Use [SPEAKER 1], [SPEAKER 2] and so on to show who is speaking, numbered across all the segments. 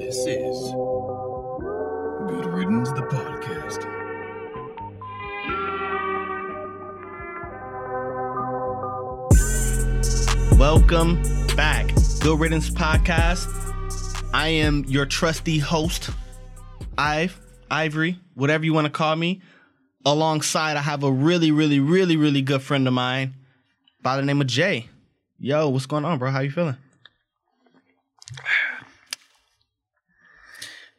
[SPEAKER 1] This is Good Riddance, the podcast.
[SPEAKER 2] Welcome back, Good Riddance Podcast. I am your trusty host, Ive, Ivory, whatever you want to call me. Alongside, I have a really, really, really, really good friend of mine by the name of Jay. Yo, what's going on, bro? How you feeling?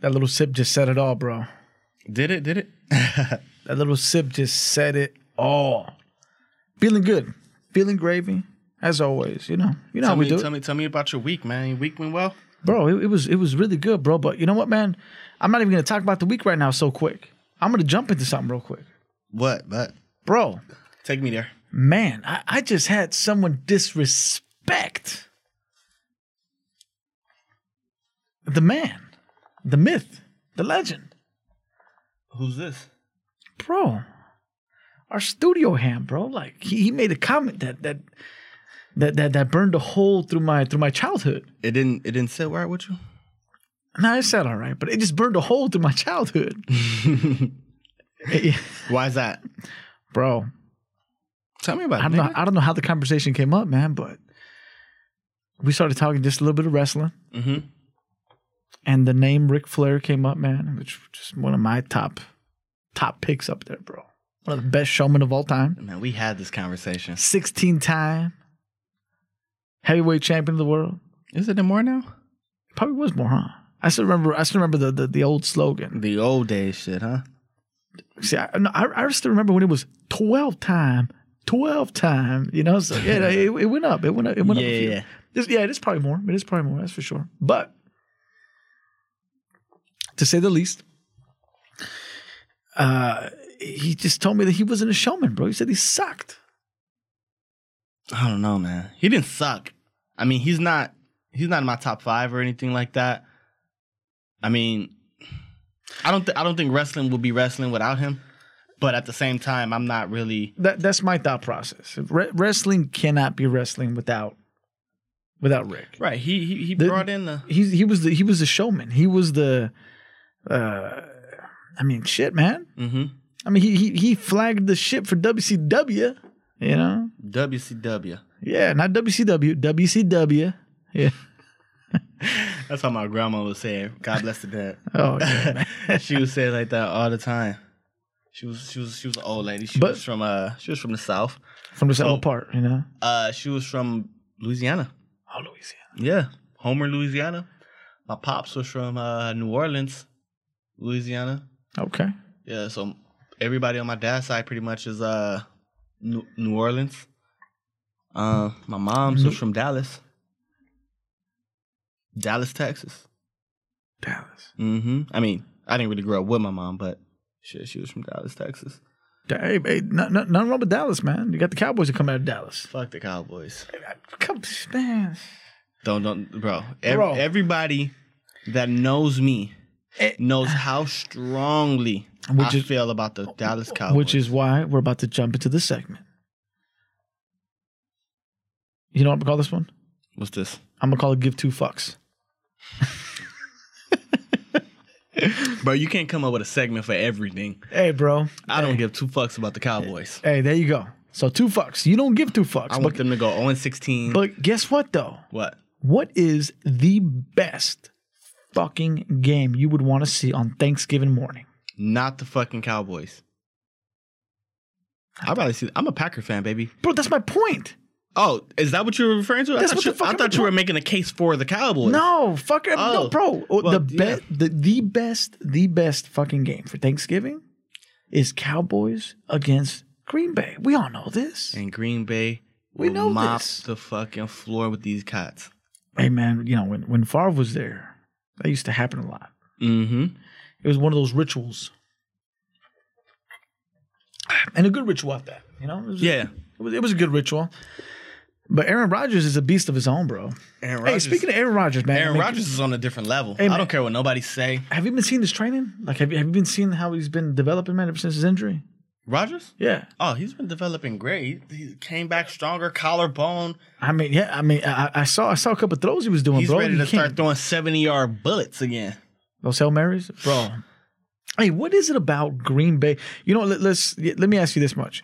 [SPEAKER 3] That little sip just said it all, bro.
[SPEAKER 2] Did it? Did it?
[SPEAKER 3] That little sip just said it all. Feeling good. Feeling gravy, as always. You know, you know
[SPEAKER 2] tell
[SPEAKER 3] how we
[SPEAKER 2] me,
[SPEAKER 3] do
[SPEAKER 2] tell
[SPEAKER 3] it.
[SPEAKER 2] me, tell me about your week, man. Your week went well.
[SPEAKER 3] Bro, it, it was it was really good, bro. But you know what, man? I'm not even gonna talk about the week right now so quick. I'm gonna jump into something real quick.
[SPEAKER 2] What? But
[SPEAKER 3] Bro,
[SPEAKER 2] take me there.
[SPEAKER 3] man, I, I just had someone disrespect the man, the myth, the legend.
[SPEAKER 2] Who's this?
[SPEAKER 3] bro, our studio ham, bro. Like he, he made a comment that that that that that burned a hole through my through my childhood.
[SPEAKER 2] It didn't. It didn't sit right with you.
[SPEAKER 3] Nah, it said all right, but it just burned a hole through my childhood.
[SPEAKER 2] Why is that?
[SPEAKER 3] bro,
[SPEAKER 2] Tell me about
[SPEAKER 3] I
[SPEAKER 2] it.
[SPEAKER 3] don't know. I don't know how the conversation came up, man, but we started talking just a little bit of wrestling,
[SPEAKER 2] Mhm.
[SPEAKER 3] And the name Ric Flair came up, man, which just one of my top top picks up there, bro. One of the best showmen of all time.
[SPEAKER 2] Man, we had this conversation.
[SPEAKER 3] 16 time heavyweight champion of the world.
[SPEAKER 2] Is it more now?
[SPEAKER 3] Probably was more, huh? I still remember. I still remember the the, the old slogan.
[SPEAKER 2] The old days shit, huh?
[SPEAKER 3] See, I, no, I I still remember when it was twelve time, twelve time. You know, so yeah, it, it went up. It went up. It went up. a few.
[SPEAKER 2] Yeah.
[SPEAKER 3] This- yeah, it is probably more. It is probably more. That's for sure. But to say the least, uh, he just told me that he wasn't a showman, bro. He said he sucked.
[SPEAKER 2] I don't know, man. He didn't suck. I mean, he's not he's not in my top five or anything like that. I mean, I don't th- I don't think wrestling would be wrestling without him. But at the same time, I'm not really
[SPEAKER 3] That that's my thought process. Re- wrestling cannot be wrestling without without Ric.
[SPEAKER 2] right. He he, he
[SPEAKER 3] The-
[SPEAKER 2] brought in the
[SPEAKER 3] he he was the he was the showman. He was the uh I mean shit, man.
[SPEAKER 2] hmm
[SPEAKER 3] I mean he he he flagged the ship for WCW, you know?
[SPEAKER 2] WCW.
[SPEAKER 3] Yeah, not WCW, WCW. Yeah.
[SPEAKER 2] That's how my grandma would say it. God bless the dead.
[SPEAKER 3] Oh yeah.
[SPEAKER 2] she would say it like that all the time. She was she was she was an old lady. She
[SPEAKER 3] But-
[SPEAKER 2] was from uh she was from the south.
[SPEAKER 3] From the
[SPEAKER 2] So-
[SPEAKER 3] south part, you know.
[SPEAKER 2] Uh she was from Louisiana.
[SPEAKER 3] Oh Louisiana.
[SPEAKER 2] Yeah, Homer, Louisiana. My pops was from uh, New Orleans, Louisiana.
[SPEAKER 3] Okay.
[SPEAKER 2] Yeah, so everybody on my dad's side pretty much is uh New, New Orleans. Uh, my mom's was
[SPEAKER 3] New-
[SPEAKER 2] from Dallas, Dallas, Texas.
[SPEAKER 3] Dallas.
[SPEAKER 2] Mm hmm I mean, I didn't really grow up with my mom, but shit, she was from Dallas, Texas.
[SPEAKER 3] Hey, hey, no, no, nothing wrong with Dallas, man. You got the Cowboys that come out of Dallas.
[SPEAKER 2] Fuck the Cowboys.
[SPEAKER 3] Come, man.
[SPEAKER 2] Don't don't, bro. Ev-
[SPEAKER 3] Bro.
[SPEAKER 2] Everybody that knows me
[SPEAKER 3] Eh.
[SPEAKER 2] knows how strongly
[SPEAKER 3] Which
[SPEAKER 2] I
[SPEAKER 3] is-
[SPEAKER 2] feel about the Dallas Cowboys.
[SPEAKER 3] Which is why we're about to jump into this segment. You know what I'm gonna call this one?
[SPEAKER 2] what's this?
[SPEAKER 3] I'm gonna call it "Give Two Fucks."
[SPEAKER 2] Bro, you can't come up with a segment for everything.
[SPEAKER 3] Hey, bro.
[SPEAKER 2] I don't give two fucks about the Cowboys.
[SPEAKER 3] Hey, there you go. So two fucks. You don't give two fucks.
[SPEAKER 2] I want them to go 0 16.
[SPEAKER 3] but guess what though?
[SPEAKER 2] what?
[SPEAKER 3] What is the best fucking game you would want to see on Thanksgiving morning?
[SPEAKER 2] Not the fucking Cowboys. I'd rather see. I'm a Packer fan, baby.
[SPEAKER 3] Bro, that's my point.
[SPEAKER 2] Oh, is that what you were referring to? I
[SPEAKER 3] That's
[SPEAKER 2] thought,
[SPEAKER 3] what
[SPEAKER 2] you,
[SPEAKER 3] the fuck
[SPEAKER 2] I
[SPEAKER 3] I'm
[SPEAKER 2] thought you were making a case for the Cowboys.
[SPEAKER 3] No, fuck it.
[SPEAKER 2] Oh.
[SPEAKER 3] No, bro.
[SPEAKER 2] Oh, well,
[SPEAKER 3] the,
[SPEAKER 2] yeah.
[SPEAKER 3] be- the the best the best fucking game for Thanksgiving is Cowboys against Green Bay. We all know this.
[SPEAKER 2] And Green Bay
[SPEAKER 3] We
[SPEAKER 2] will
[SPEAKER 3] know
[SPEAKER 2] mop
[SPEAKER 3] this.
[SPEAKER 2] the fucking floor with these cats.
[SPEAKER 3] Hey man, you know when when Favre was there, that used to happen a lot.
[SPEAKER 2] Mm-hmm.
[SPEAKER 3] It was one of those rituals, and a good ritual at that. You know, it was,
[SPEAKER 2] Yeah.
[SPEAKER 3] it was, it was a good ritual. But Aaron Rodgers is a beast of his own, bro.
[SPEAKER 2] Aaron
[SPEAKER 3] Hey, speaking of Aaron Rodgers, man,
[SPEAKER 2] Aaron Rodgers is on a different level.
[SPEAKER 3] Hey,
[SPEAKER 2] I don't care what nobody say.
[SPEAKER 3] have you been seeing his training? Like, have you have you been seeing how he's been developing, man, ever since his injury?
[SPEAKER 2] Rodgers?
[SPEAKER 3] Yeah.
[SPEAKER 2] Oh, he's been developing great. He, he came back stronger, collarbone.
[SPEAKER 3] I mean, yeah. I mean, I, I saw I saw a couple throws he was doing,
[SPEAKER 2] He's
[SPEAKER 3] bro.
[SPEAKER 2] ready
[SPEAKER 3] You
[SPEAKER 2] to start
[SPEAKER 3] can't-
[SPEAKER 2] throwing 70 yard bullets again.
[SPEAKER 3] Those Hail Marys, bro. Hey, what is it about Green Bay? You know, let, us let me ask you this much: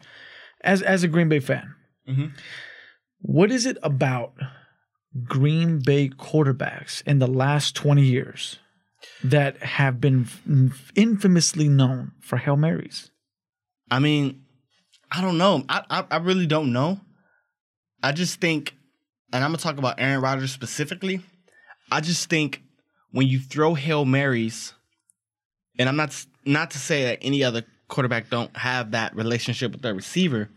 [SPEAKER 3] as as a Green Bay fan,
[SPEAKER 2] Mhm.
[SPEAKER 3] what is it about Green Bay quarterbacks in the last twenty years that have been f- infamously known for Hail Marys?
[SPEAKER 2] I mean, I don't know. I, I I really don't know. I just think, and I'm gonna talk about Aaron Rodgers specifically. I just think when you throw hail marys, and I'm not not to say that any other quarterback don't have that relationship with their receiver,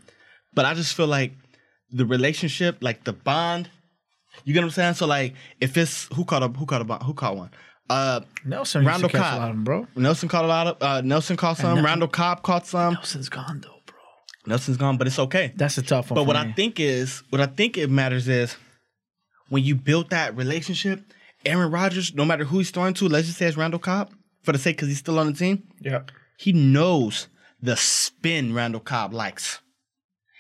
[SPEAKER 2] but I just feel like the relationship, like the bond. You get what I'm saying? So like, if it's who caught a who caught a who caught one? Uh,
[SPEAKER 3] Nelson used to catch
[SPEAKER 2] Cobb.
[SPEAKER 3] a lot of them, bro.
[SPEAKER 2] Nelson caught a lot of. Uh, Nelson caught some.
[SPEAKER 3] Nel-
[SPEAKER 2] Randall Cobb caught some.
[SPEAKER 3] Nelson's gone though, bro.
[SPEAKER 2] Nelson's gone, but it's okay.
[SPEAKER 3] That's a tough one.
[SPEAKER 2] But
[SPEAKER 3] for
[SPEAKER 2] what
[SPEAKER 3] me.
[SPEAKER 2] I think is, what I think it matters is when you build that relationship. Aaron Rodgers, no matter who he's throwing to, let's just say it's Randall Cobb, for the sake because he's still on the team.
[SPEAKER 3] yeah,
[SPEAKER 2] He knows the spin Randall Cobb likes.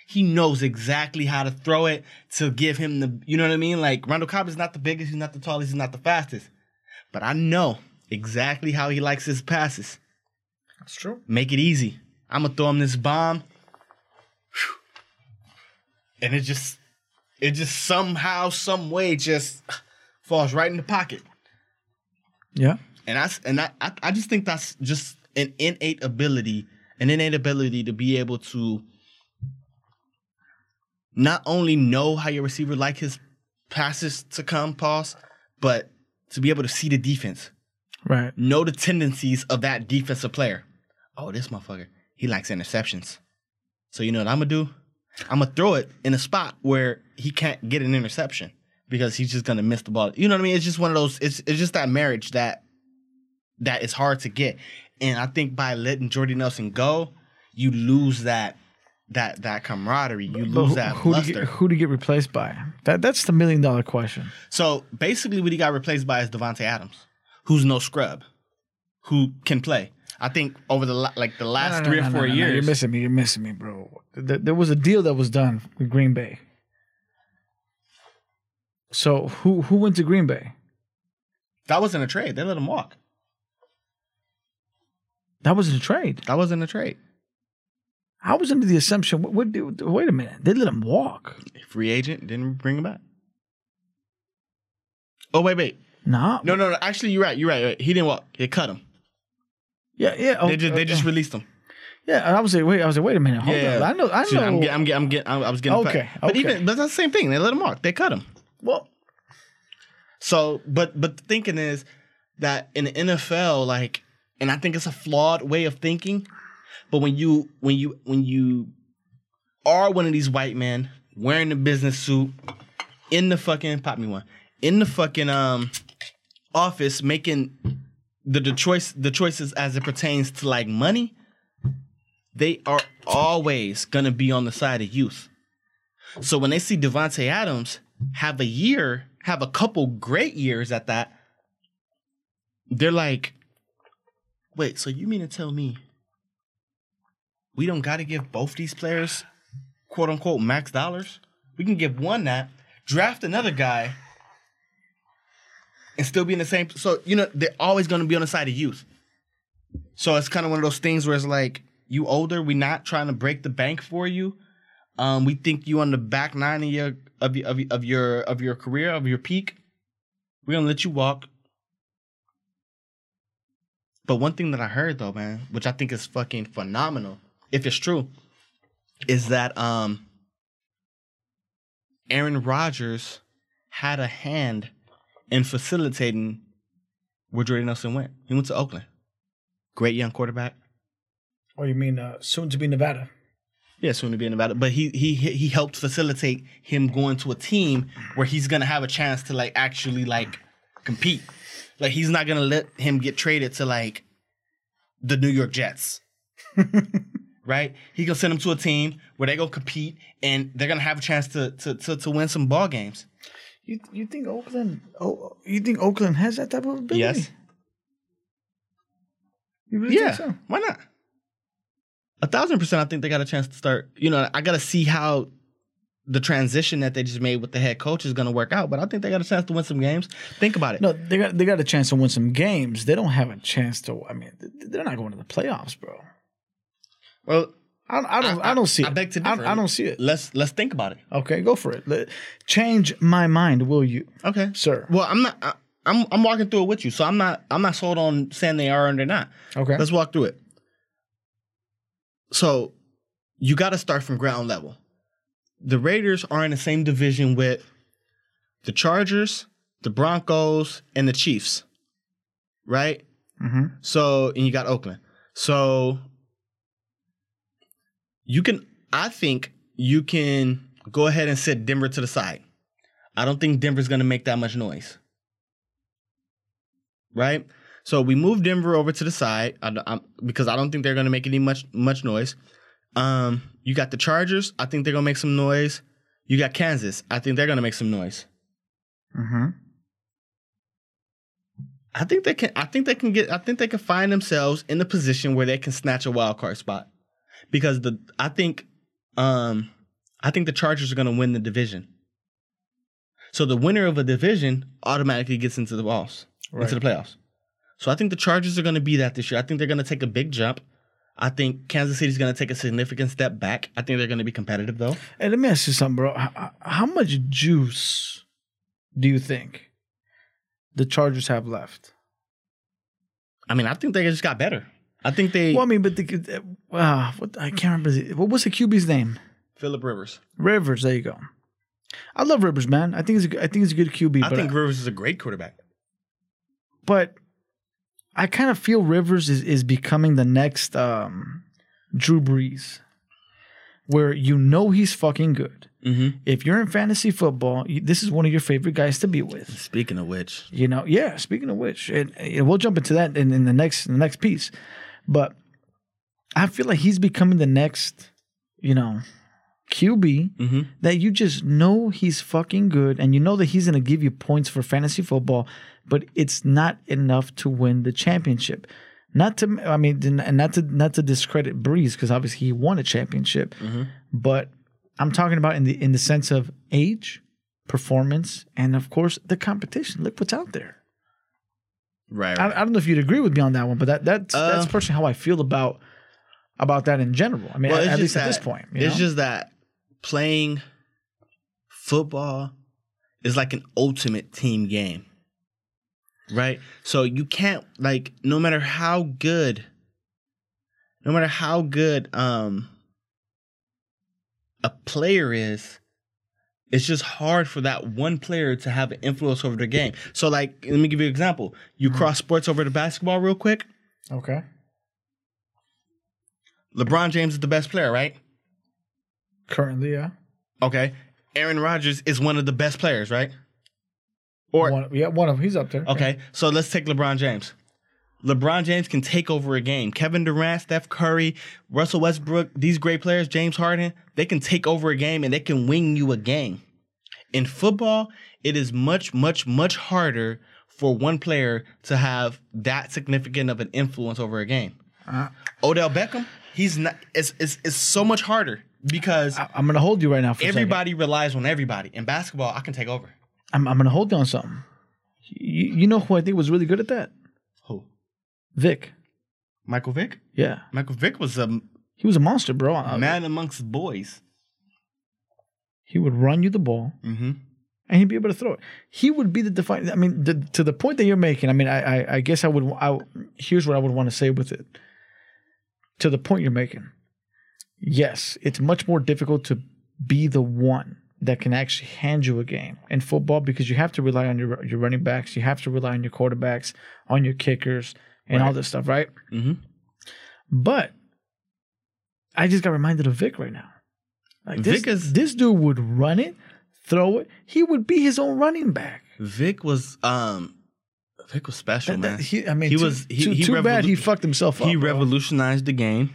[SPEAKER 2] He knows exactly how to throw it to give him the, you know what I mean? Like Randall Cobb is not the biggest, he's not the tallest, he's not the fastest, but I know exactly how he likes his passes.
[SPEAKER 3] that's true.
[SPEAKER 2] Make it easy. I'm gonna throw him this bomb, and it just, it just somehow, some way, just falls right in the pocket.
[SPEAKER 3] Yeah,
[SPEAKER 2] And I and I, I just think that's just an innate ability, an innate ability to be able to not only know how your receiver like his passes to come, pause, but to be able to see the defense,
[SPEAKER 3] right.
[SPEAKER 2] know the tendencies of that defensive player. Oh, this motherfucker, he likes interceptions. So you know what I'm gonna do? I'm gonna throw it in a spot where he can't get an interception because he's just gonna miss the ball. You know what I mean? It's just one of those. It's it's just that marriage that that is hard to get. And I think by letting Jordy Nelson go, you lose that that that camaraderie. You
[SPEAKER 3] But
[SPEAKER 2] lose that
[SPEAKER 3] who do you
[SPEAKER 2] luster.
[SPEAKER 3] get, who do you get replaced by? That that's the million dollar question.
[SPEAKER 2] So basically, what he got replaced by is Davante Adams, who's no scrub, who can play. I think over the like the last
[SPEAKER 3] No, no,
[SPEAKER 2] three
[SPEAKER 3] no,
[SPEAKER 2] or four years,
[SPEAKER 3] You're missing me. You're missing me, bro. There, there was a deal that was done with Green Bay. So who who went to Green Bay?
[SPEAKER 2] that wasn't a trade. They let him walk.
[SPEAKER 3] That wasn't a trade.
[SPEAKER 2] That wasn't a trade.
[SPEAKER 3] I was under the assumption. What, what, do- wait a minute. They let him walk.
[SPEAKER 2] Free agent didn't bring him back. Oh wait, wait,
[SPEAKER 3] Nah.
[SPEAKER 2] no, no, no. Actually, you're right. You're right. right. He didn't walk. They cut him.
[SPEAKER 3] Yeah, yeah.
[SPEAKER 2] they
[SPEAKER 3] oh,
[SPEAKER 2] just they
[SPEAKER 3] uh,
[SPEAKER 2] just released him.
[SPEAKER 3] Yeah, I was like, wait. I was like, wait a minute. Hold
[SPEAKER 2] Yeah,
[SPEAKER 3] on. I know. I know.
[SPEAKER 2] I'm getting. I'm getting. I'm getting. I was getting.
[SPEAKER 3] Okay,
[SPEAKER 2] But
[SPEAKER 3] okay.
[SPEAKER 2] even but that's the same thing. They let him walk. They cut him.
[SPEAKER 3] well,
[SPEAKER 2] So, but but the thinking is that in the NFL, like, and I think it's a flawed way of thinking. But when you when you when you are one of these white men wearing the business suit in the fucking pop me one in the fucking um office making the the choice the choices as it pertains to like money, they are always gonna be on the side of youth. So when they see Davante Adams have a year, have a couple great years at that, they're like, wait, so you mean to tell me we don't got to give both these players quote unquote max dollars? We can give one that, draft another guy, and still be in the same. So, you know, they're always going to be on the side of youth. So it's kind of one of those things where it's like, you older, we're not trying to break the bank for you. Um, we think you on the back nine of your of your of your of your, career of your peak. We're gonna let you walk. But one thing that I heard though, man, which I think is fucking phenomenal, if it's true, is that um Aaron Rodgers had a hand in facilitating where Jordy Nelson went. He went to Oakland. Great young quarterback.
[SPEAKER 3] or you mean uh, soon to be Nevada?
[SPEAKER 2] Yeah, soon to be in Nevada. But he he he helped facilitate him going to a team where he's gonna have a chance to like actually like compete. Like he's not gonna let him get traded to like the New York Jets. right? He gonna send them to a team where they gonna compete and they're gonna have a chance to to to, to win some ball games.
[SPEAKER 3] You you think Oakland? Oh, you think Oakland has that type of ability?
[SPEAKER 2] Yes.
[SPEAKER 3] You really
[SPEAKER 2] Yeah.
[SPEAKER 3] think so?
[SPEAKER 2] Why not? a thousand percent. I think they got a chance to start. You know, I got to see how the transition that they just made with the head coach is going to work out. But I think they got a chance to win some games. Think about it.
[SPEAKER 3] No, they got they got a chance to win some games. They don't have a chance to. I mean, they're not going to the playoffs, bro.
[SPEAKER 2] Well,
[SPEAKER 3] I, I don't. I, don't see
[SPEAKER 2] I
[SPEAKER 3] it.
[SPEAKER 2] beg to
[SPEAKER 3] I,
[SPEAKER 2] differ.
[SPEAKER 3] I don't see it.
[SPEAKER 2] let's let's think about it.
[SPEAKER 3] Okay, go for it. Let- change my mind, will you,
[SPEAKER 2] Okay.
[SPEAKER 3] sir?
[SPEAKER 2] Well, I'm not. I, I'm I'm walking through it with you, so I'm not. I'm not sold on saying they are and they're not.
[SPEAKER 3] Okay.
[SPEAKER 2] Let's walk through it. So, you got to start from ground level. The Raiders are in the same division with the Chargers, the Broncos, and the Chiefs. Right?
[SPEAKER 3] hmm
[SPEAKER 2] So, and you got Oakland. So, you can, I think you can go ahead and set Denver to the side. I don't think Denver's going to make that much noise. Right? So we move Denver over to the side I, because I don't think they're going to make any much much noise. Um, you got the Chargers. I think they're going to make some noise. You got Kansas. I think they're going to make some noise.
[SPEAKER 3] hmm
[SPEAKER 2] I think they can. I think they can get. I think they can find themselves in a position where they can snatch a wild card spot, because the. I think, um, I think the Chargers are going to win the division. So the winner of a division automatically gets into the balls, into the playoffs. So I think the Chargers are going to be that this year. I think they're going to take a big jump. I think Kansas City's going to take a significant step back. I think they're going to be competitive though.
[SPEAKER 3] Hey, let me ask you something, bro. How, how much juice do you think the Chargers have left?
[SPEAKER 2] I mean, I think they just got better. I think they
[SPEAKER 3] Well, I mean, but the, uh, what, I can't remember. What was the QB's name?
[SPEAKER 2] Philip Rivers.
[SPEAKER 3] Rivers. There you go. I love Rivers, man. I think he's a, I think he's a good QB.
[SPEAKER 2] I think Rivers is a great quarterback.
[SPEAKER 3] but I kind of feel Rivers is, is becoming the next um, Drew Brees, where you know he's fucking good.
[SPEAKER 2] Mm-hmm.
[SPEAKER 3] If you're in fantasy football, you, this is one of your favorite guys to be with.
[SPEAKER 2] Speaking of which,
[SPEAKER 3] You know, yeah. Speaking of which, and, and we'll jump into that in, in the next in the next piece, but I feel like he's becoming the next, you know, QB
[SPEAKER 2] mm-hmm.
[SPEAKER 3] that you just know he's fucking good, and you know that he's going to give you points for fantasy football, but it's not enough to win the championship. Not to, I mean, and not to not to discredit Brees because obviously he won a championship, but I'm talking about in the in the sense of age, performance, and of course the competition. Look what's out there.
[SPEAKER 2] Right,
[SPEAKER 3] I, I don't know if you'd agree with me on that one, but that that's
[SPEAKER 2] Uh,
[SPEAKER 3] that's personally how I feel about about that in general. I mean,
[SPEAKER 2] Well,
[SPEAKER 3] at, at least at this point, you
[SPEAKER 2] it's
[SPEAKER 3] know?
[SPEAKER 2] just that playing football is like an ultimate team game, right? So you can't like no matter how good, no matter how good um a player is. It's just hard for that one player to have an influence over the game. So, like, let me give you an example. You mm-hmm. cross sports over to basketball real quick.
[SPEAKER 3] okay.
[SPEAKER 2] LeBron James is the best player, right?
[SPEAKER 3] Currently, yeah.
[SPEAKER 2] Okay. Aaron Rodgers is one of the best players, right? Or
[SPEAKER 3] one, yeah, one of them. He's up there.
[SPEAKER 2] okay, so let's take LeBron James. LeBron James can take over a game. Kevin Durant, Steph Curry, Russell Westbrook, these great players, James Harden, they can take over a game and they can win you a game. In football, it is much, much, much harder for one player to have that significant of an influence over a game.
[SPEAKER 3] Uh,
[SPEAKER 2] Odell Beckham, he's not. It's it's, it's so much harder because
[SPEAKER 3] I, am gonna hold you right now for
[SPEAKER 2] everybody relies on everybody. In basketball, I can take over.
[SPEAKER 3] I'm, I'm gonna hold you on something. You, you know who I think was really good at that? Vick.
[SPEAKER 2] Michael Vick.
[SPEAKER 3] Yeah,
[SPEAKER 2] Michael Vick was a
[SPEAKER 3] he was a monster, bro. Uh,
[SPEAKER 2] man amongst boys.
[SPEAKER 3] He would run you the ball,
[SPEAKER 2] Mm-hmm.
[SPEAKER 3] and he'd be able to throw it. He would be the define. I mean, the, to the point that you're making. I mean, I, I, I guess I would. I, here's what I would want to say with it. To the point you're making, yes, it's much more difficult to be the one that can actually hand you a game in football because you have to rely on your your running backs, you have to rely on your quarterbacks, on your kickers, and all this stuff, right?
[SPEAKER 2] Mm-hmm.
[SPEAKER 3] But I just got reminded of Vick right now. Like this,
[SPEAKER 2] Vick is-
[SPEAKER 3] this dude would run it, throw it. He would be his own running back.
[SPEAKER 2] Vick was um, Vick was special,
[SPEAKER 3] That-
[SPEAKER 2] man.
[SPEAKER 3] that- he, I mean,
[SPEAKER 2] He
[SPEAKER 3] too,
[SPEAKER 2] was- he-
[SPEAKER 3] too,
[SPEAKER 2] he
[SPEAKER 3] too bad he fucked himself up.
[SPEAKER 2] he
[SPEAKER 3] bro.
[SPEAKER 2] revolutionized the game.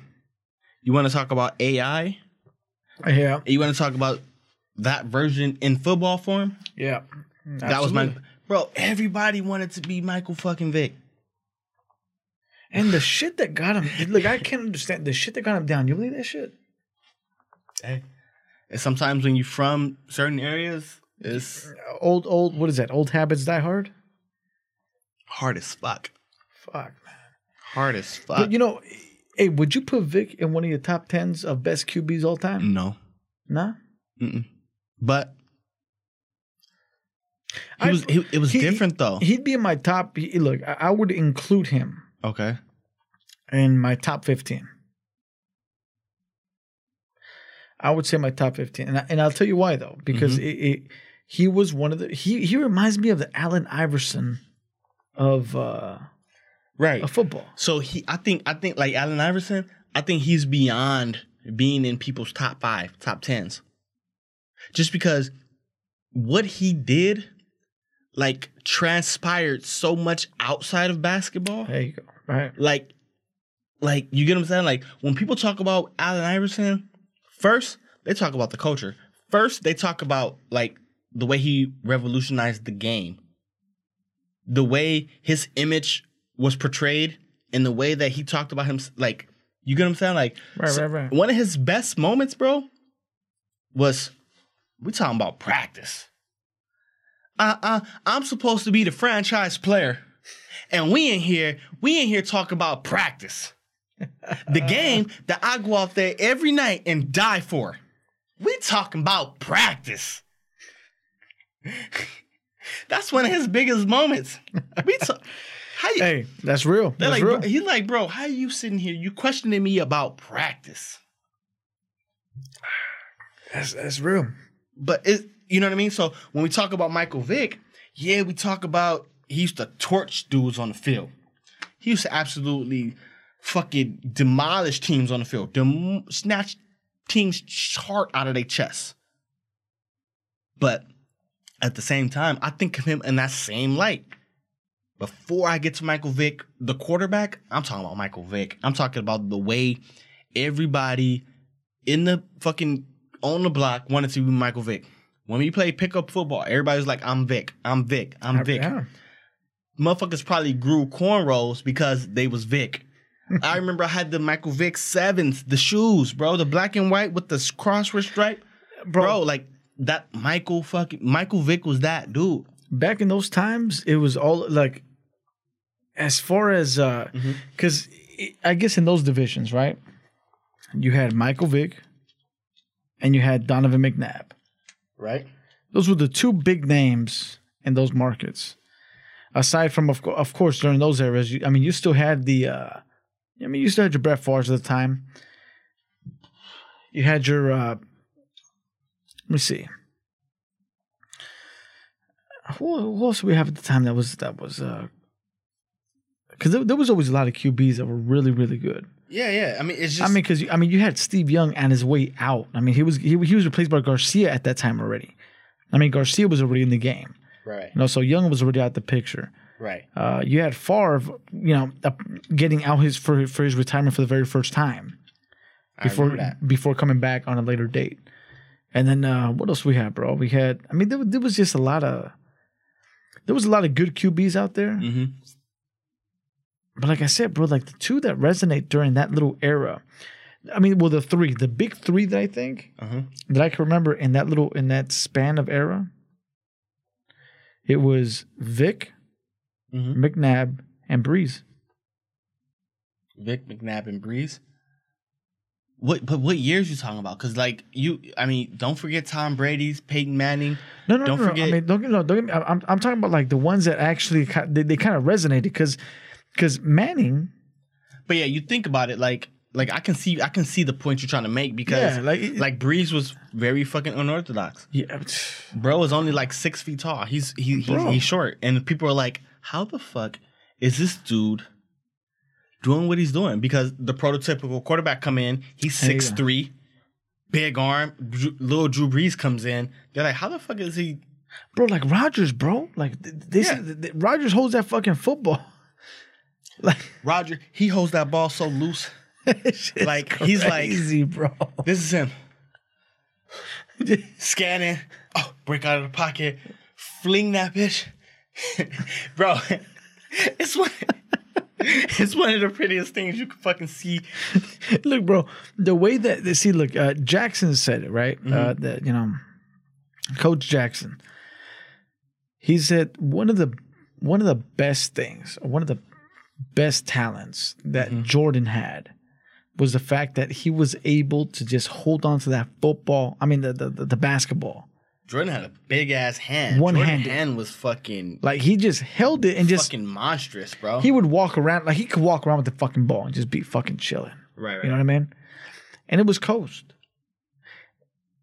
[SPEAKER 2] You want to talk about AI?
[SPEAKER 3] Yeah,
[SPEAKER 2] You want to talk about that version in football form?
[SPEAKER 3] yeah.
[SPEAKER 2] That was my bro. Everybody wanted to be Michael fucking Vick.
[SPEAKER 3] And the shit that got him, look, I can't understand the shit that got him down. You believe that shit?
[SPEAKER 2] Hey. And sometimes when you're from certain areas, it's
[SPEAKER 3] Old, old, what is that? Old habits die hard.
[SPEAKER 2] hard as fuck.
[SPEAKER 3] Fuck, man.
[SPEAKER 2] Hard as fuck.
[SPEAKER 3] But you know, hey, would you put Vick in one of your top tens of best QBs all time?
[SPEAKER 2] no.
[SPEAKER 3] Nah.
[SPEAKER 2] Mm-mm. But he
[SPEAKER 3] I-
[SPEAKER 2] was he, it was
[SPEAKER 3] he-
[SPEAKER 2] different though.
[SPEAKER 3] He'd be in my top. he- Look, I, I would include him
[SPEAKER 2] okay.
[SPEAKER 3] In my top fifteen. I would say my top fifteen, and I, and I'll tell you why though, because
[SPEAKER 2] Mm-hmm.
[SPEAKER 3] it, it, he was one of the he he reminds me of the Allen Iverson of uh
[SPEAKER 2] Right.
[SPEAKER 3] of football.
[SPEAKER 2] So he I think I think like Allen Iverson, I think he's beyond being in people's top five, top tens. Just because what he did like transpired so much outside of basketball.
[SPEAKER 3] There you go. Right.
[SPEAKER 2] Like like you get what I'm saying? Like when people talk about Allen Iverson, first they talk about the culture. First they talk about like the way he revolutionized the game. The way his image was portrayed and the way that he talked about him like you get what I'm saying? Like
[SPEAKER 3] Right,
[SPEAKER 2] so-
[SPEAKER 3] right, right.
[SPEAKER 2] one of his best moments, bro, was we talking about practice. Uh uh, I'm supposed to be the franchise player. And we in here, we in here talking about practice. The game that I go out there every night and die for. We talking about practice. That's one of his biggest moments. We talk, how you,
[SPEAKER 3] Hey, that's real. That's
[SPEAKER 2] like,
[SPEAKER 3] real.
[SPEAKER 2] bro, he's like, bro, how you sitting here? You questioning me about practice.
[SPEAKER 3] That's that's real.
[SPEAKER 2] But it, you know what I mean? So when we talk about Michael Vick, yeah, we talk about he used to torch dudes on the field. He used to absolutely fucking demolish teams on the field, dem- snatch teams' heart out of their chest. But at the same time, I think of him in that same light. Before I get to Michael Vick, the quarterback, I'm talking about Michael Vick. I'm talking about the way everybody in the fucking on the block wanted to be Michael Vick. When we play pickup football, everybody's like, I'm Vick, I'm Vick, I'm Vick.
[SPEAKER 3] Yeah.
[SPEAKER 2] Motherfuckers probably grew cornrows because they was Vick. I remember I had the Michael Vick sevens, the shoes, bro, the black and white with the cross stripe. Bro, like that Michael fucking Michael Vick was that dude.
[SPEAKER 3] back in those times, it was all like, as far as, uh, because I guess in those divisions, right? You had Michael Vick, and you had Donovan McNabb.
[SPEAKER 2] Right?
[SPEAKER 3] Those were the two big names in those markets. Aside from, of, co- of course, during those eras, you, I mean, you still had the, uh, I mean, you still had your Brett Favre's at the time. You had your, uh, let me see. Who, who else did we have at the time that was that was uh because there, there was always a lot of QBs that were really really good.
[SPEAKER 2] Yeah, yeah. I mean, it's just
[SPEAKER 3] I mean, because I mean, you had Steve Young on his way out. I mean, he was he, he was replaced by Garcia at that time already. I mean, Garcia was already in the game,
[SPEAKER 2] right,
[SPEAKER 3] you know, so Young was already out the picture.
[SPEAKER 2] Right.
[SPEAKER 3] Uh, you had Favre, you know, uh, getting out his for for his retirement for the very first time before before coming back on a later date. And then uh, what else we had, bro? We had, I mean, there, there was just a lot of there was a lot of good QBs out there.
[SPEAKER 2] Mm-hmm.
[SPEAKER 3] But like I said, bro, like the two that resonate during that little era. I mean, well, the three, the big three that I think
[SPEAKER 2] Uh-huh.
[SPEAKER 3] that I can remember in that little in that span of era. It was Vick,
[SPEAKER 2] Mm-hmm.
[SPEAKER 3] McNabb, and Brees.
[SPEAKER 2] Vick McNabb and Brees. What but what years you talking about? Because like you, I mean, don't forget Tom Brady's, Peyton Manning.
[SPEAKER 3] No, no,
[SPEAKER 2] Don't
[SPEAKER 3] no, no.
[SPEAKER 2] forget-
[SPEAKER 3] I mean, don't get no, don't get me. I'm I'm talking about like the ones that actually they, they kind of resonated because because Manning,
[SPEAKER 2] But yeah, you think about it, like like I can see I can see the point you're trying to make because
[SPEAKER 3] Yeah, like- it-
[SPEAKER 2] like Brees was very fucking unorthodox.
[SPEAKER 3] yeah,
[SPEAKER 2] Bro is only like six feet tall. He's he, he's he's short, and people are like, how the fuck is this dude doing what he's doing? Because the prototypical quarterback come in, he's six
[SPEAKER 3] go.
[SPEAKER 2] three, big arm. Drew, little Drew Brees comes in. They're like, how the fuck is he?
[SPEAKER 3] bro, like Rodgers, bro, like th- this.
[SPEAKER 2] Yeah.
[SPEAKER 3] th- Rodgers holds that fucking football. Like
[SPEAKER 2] Roger, he holds that ball so loose. Like, he's like-
[SPEAKER 3] crazy, bro.
[SPEAKER 2] This is him scanning. Oh, break out of the pocket, fling that bitch, bro. It's one. it's one of the prettiest things you can fucking see.
[SPEAKER 3] look, bro, the way that they see, look, uh, Jackson said it right. Uh, that you know, Coach Jackson. He said one of the one of the best things, one of the best talents that Jordan had was the fact that he was able to just hold on to that football. I mean, the, the, the basketball.
[SPEAKER 2] Jordan had a big ass hand.
[SPEAKER 3] One-handed.
[SPEAKER 2] Jordan hand was fucking
[SPEAKER 3] Like he just held it and just
[SPEAKER 2] fucking monstrous, bro.
[SPEAKER 3] he would walk around like he could walk around with the fucking ball and just be fucking chilling.
[SPEAKER 2] right, right.
[SPEAKER 3] You know what I mean? And it was coast.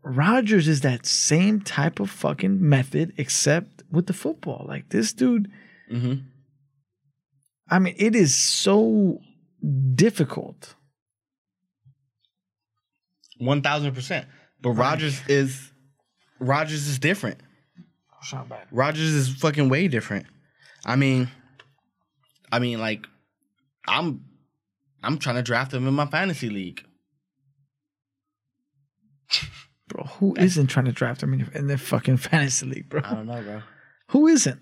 [SPEAKER 3] Rodgers is that same type of fucking method, except with the football. Like this dude,
[SPEAKER 2] hmm
[SPEAKER 3] I mean, it is so difficult.
[SPEAKER 2] One thousand percent. But Rodgers is Rodgers is different. Rodgers is fucking way different. I mean, I mean, like, I'm, I'm trying to draft him in my fantasy league.
[SPEAKER 3] Bro, who isn't trying to draft him in, in the fucking fantasy league, bro?
[SPEAKER 2] I don't know, bro.
[SPEAKER 3] Who isn't?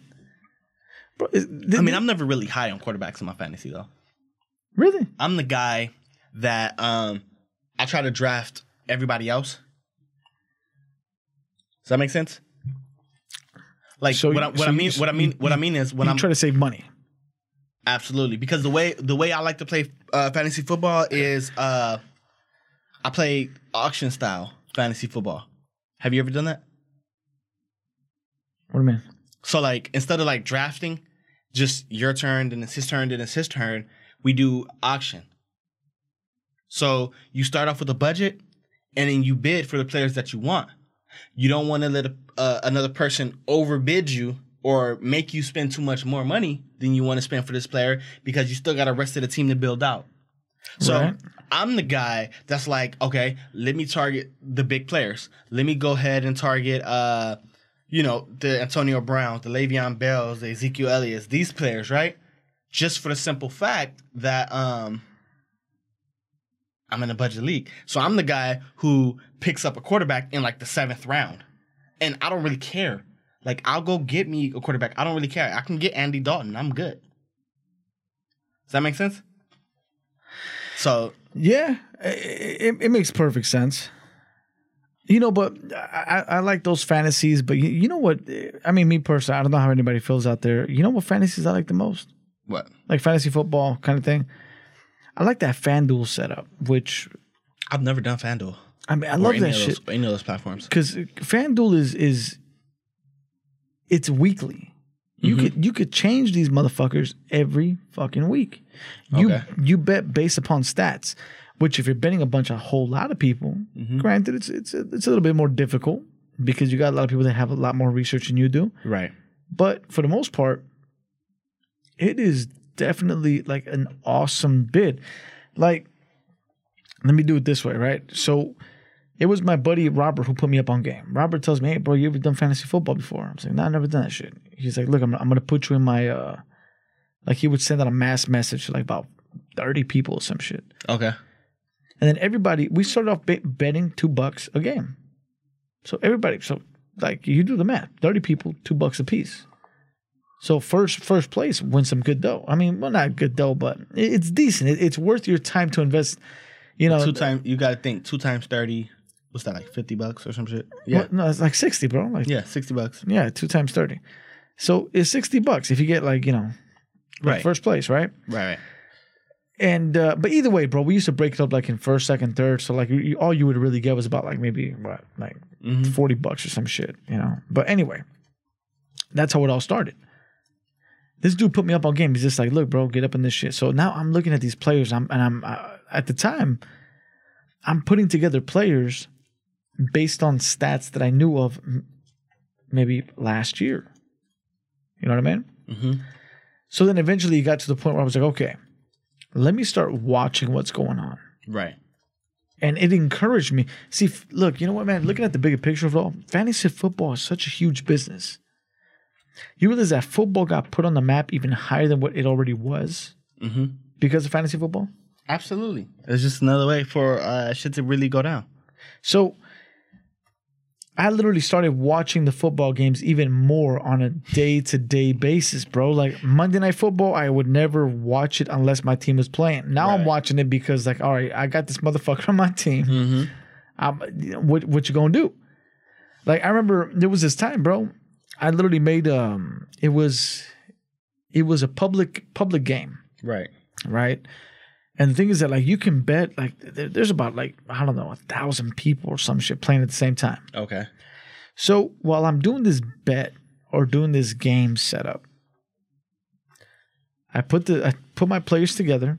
[SPEAKER 3] Bro, is,
[SPEAKER 2] I mean, I'm never really high on quarterbacks in my fantasy though.
[SPEAKER 3] really?
[SPEAKER 2] I'm the guy that um I try to draft everybody else. Does that make sense? Like
[SPEAKER 3] So
[SPEAKER 2] what, I, what
[SPEAKER 3] so
[SPEAKER 2] I mean, what I mean, what I mean is when I'm
[SPEAKER 3] trying to save money.
[SPEAKER 2] absolutely because the way the way I like to play uh, fantasy football is uh I play auction style fantasy football. Have you ever done that?
[SPEAKER 3] What do you mean?
[SPEAKER 2] So like instead of like drafting, just your turn, then it's his turn, then it's his turn, we do auction. So you start off with a budget, and then you bid for the players that you want. You don't want to let a, uh, another person overbid you or make you spend too much more money than you want to spend for this player because you still got the rest of the team to build out. So
[SPEAKER 3] Right.
[SPEAKER 2] I'm the guy that's like, okay, let me target the big players. Let me go ahead and target, uh, you know, the Antonio Browns, the Le'Veon Bells, the Ezekiel Elliott's, these players, right? Just for the simple fact that um, I'm in a budget league. So I'm the guy who picks up a quarterback in like the seventh round. And I don't really care. Like, I'll go get me a quarterback. I don't really care. I can get Andy Dalton. I'm good. Does that make sense? So
[SPEAKER 3] Yeah, it, it makes perfect sense. You know, but I, I like those fantasies. But you, you know what? I mean, me personally, I don't know how anybody feels out there. You know what fantasies I like the most?
[SPEAKER 2] what?
[SPEAKER 3] Like fantasy football kind of thing. I like that FanDuel setup, which
[SPEAKER 2] I've never done FanDuel.
[SPEAKER 3] I mean, I love that shit
[SPEAKER 2] Those, any of those platforms.
[SPEAKER 3] because FanDuel is is it's weekly. You
[SPEAKER 2] Mhm.
[SPEAKER 3] could you could change these motherfuckers every fucking week. You
[SPEAKER 2] Okay.
[SPEAKER 3] you bet based upon stats, which if you're betting a bunch of whole lot of people,
[SPEAKER 2] Mhm.
[SPEAKER 3] granted it's it's a, it's a little bit more difficult because you got a lot of people that have a lot more research than you do.
[SPEAKER 2] Right.
[SPEAKER 3] But for the most part, it is definitely like an awesome bid. Like, let me do it this way, right? So it was my buddy Robert who put me up on game. Robert tells me, "Hey, bro, you ever done fantasy football before?" I'm saying, "No, I've never done that shit." He's like, "Look, I'm, I'm gonna put you in my uh." Like he would send out a mass message to like about thirty people or some shit,
[SPEAKER 2] Okay.
[SPEAKER 3] and then everybody we started off bet- betting two bucks a game. So everybody, so like you do the math, thirty people, two bucks a piece. So first first place wins some good dough. I mean, well, not good dough, but it's decent. It's worth your time to invest. You know,
[SPEAKER 2] Two times you gotta think two times thirty. What's that like fifty bucks or some shit? Yeah.
[SPEAKER 3] well, no, it's like sixty, bro. Like
[SPEAKER 2] Yeah, sixty bucks.
[SPEAKER 3] yeah, two times thirty. So it's sixty bucks if you get like you know,
[SPEAKER 2] Right.
[SPEAKER 3] first place, right?
[SPEAKER 2] Right. Right.
[SPEAKER 3] And uh, but either way, bro, we used to break it up like in first, second, third. So like you, all you would really get was about like maybe what like
[SPEAKER 2] Mhm.
[SPEAKER 3] forty bucks or some shit, you know. But anyway, that's how it all started. This dude put me up on game. He's just like, look, bro, get up in this shit. So now I'm looking at these players. I'm and I'm uh, at the time, I'm putting together players based on stats that I knew of maybe last year. You know what I mean?
[SPEAKER 2] Mm-hmm.
[SPEAKER 3] So then eventually it got to the point where I was like, okay, let me start watching what's going on.
[SPEAKER 2] Right.
[SPEAKER 3] And it encouraged me. See, f- look, you know what, man? Looking at the bigger picture of it all, fantasy football is such a huge business. You realize that football got put on the map even higher than what it already was
[SPEAKER 2] Mm-hmm.
[SPEAKER 3] because of fantasy football?
[SPEAKER 2] Absolutely. It's just another way for uh, shit to really go down.
[SPEAKER 3] So I literally started watching the football games even more on a day to day basis, bro. Like Monday Night Football, I would never watch it unless my team was playing. Now I'm watching it because, like, all right, I got this motherfucker on my team.
[SPEAKER 2] Mm-hmm.
[SPEAKER 3] I'm, what what you gonna do? Like I remember there was this time, bro. I literally made um it was it was a public public game,
[SPEAKER 2] Right.
[SPEAKER 3] right? And the thing is that like you can bet like there, there's about like I don't know a thousand people or some shit playing at the same time.
[SPEAKER 2] Okay.
[SPEAKER 3] So while I'm doing this bet or doing this game setup, I put the I put my players together,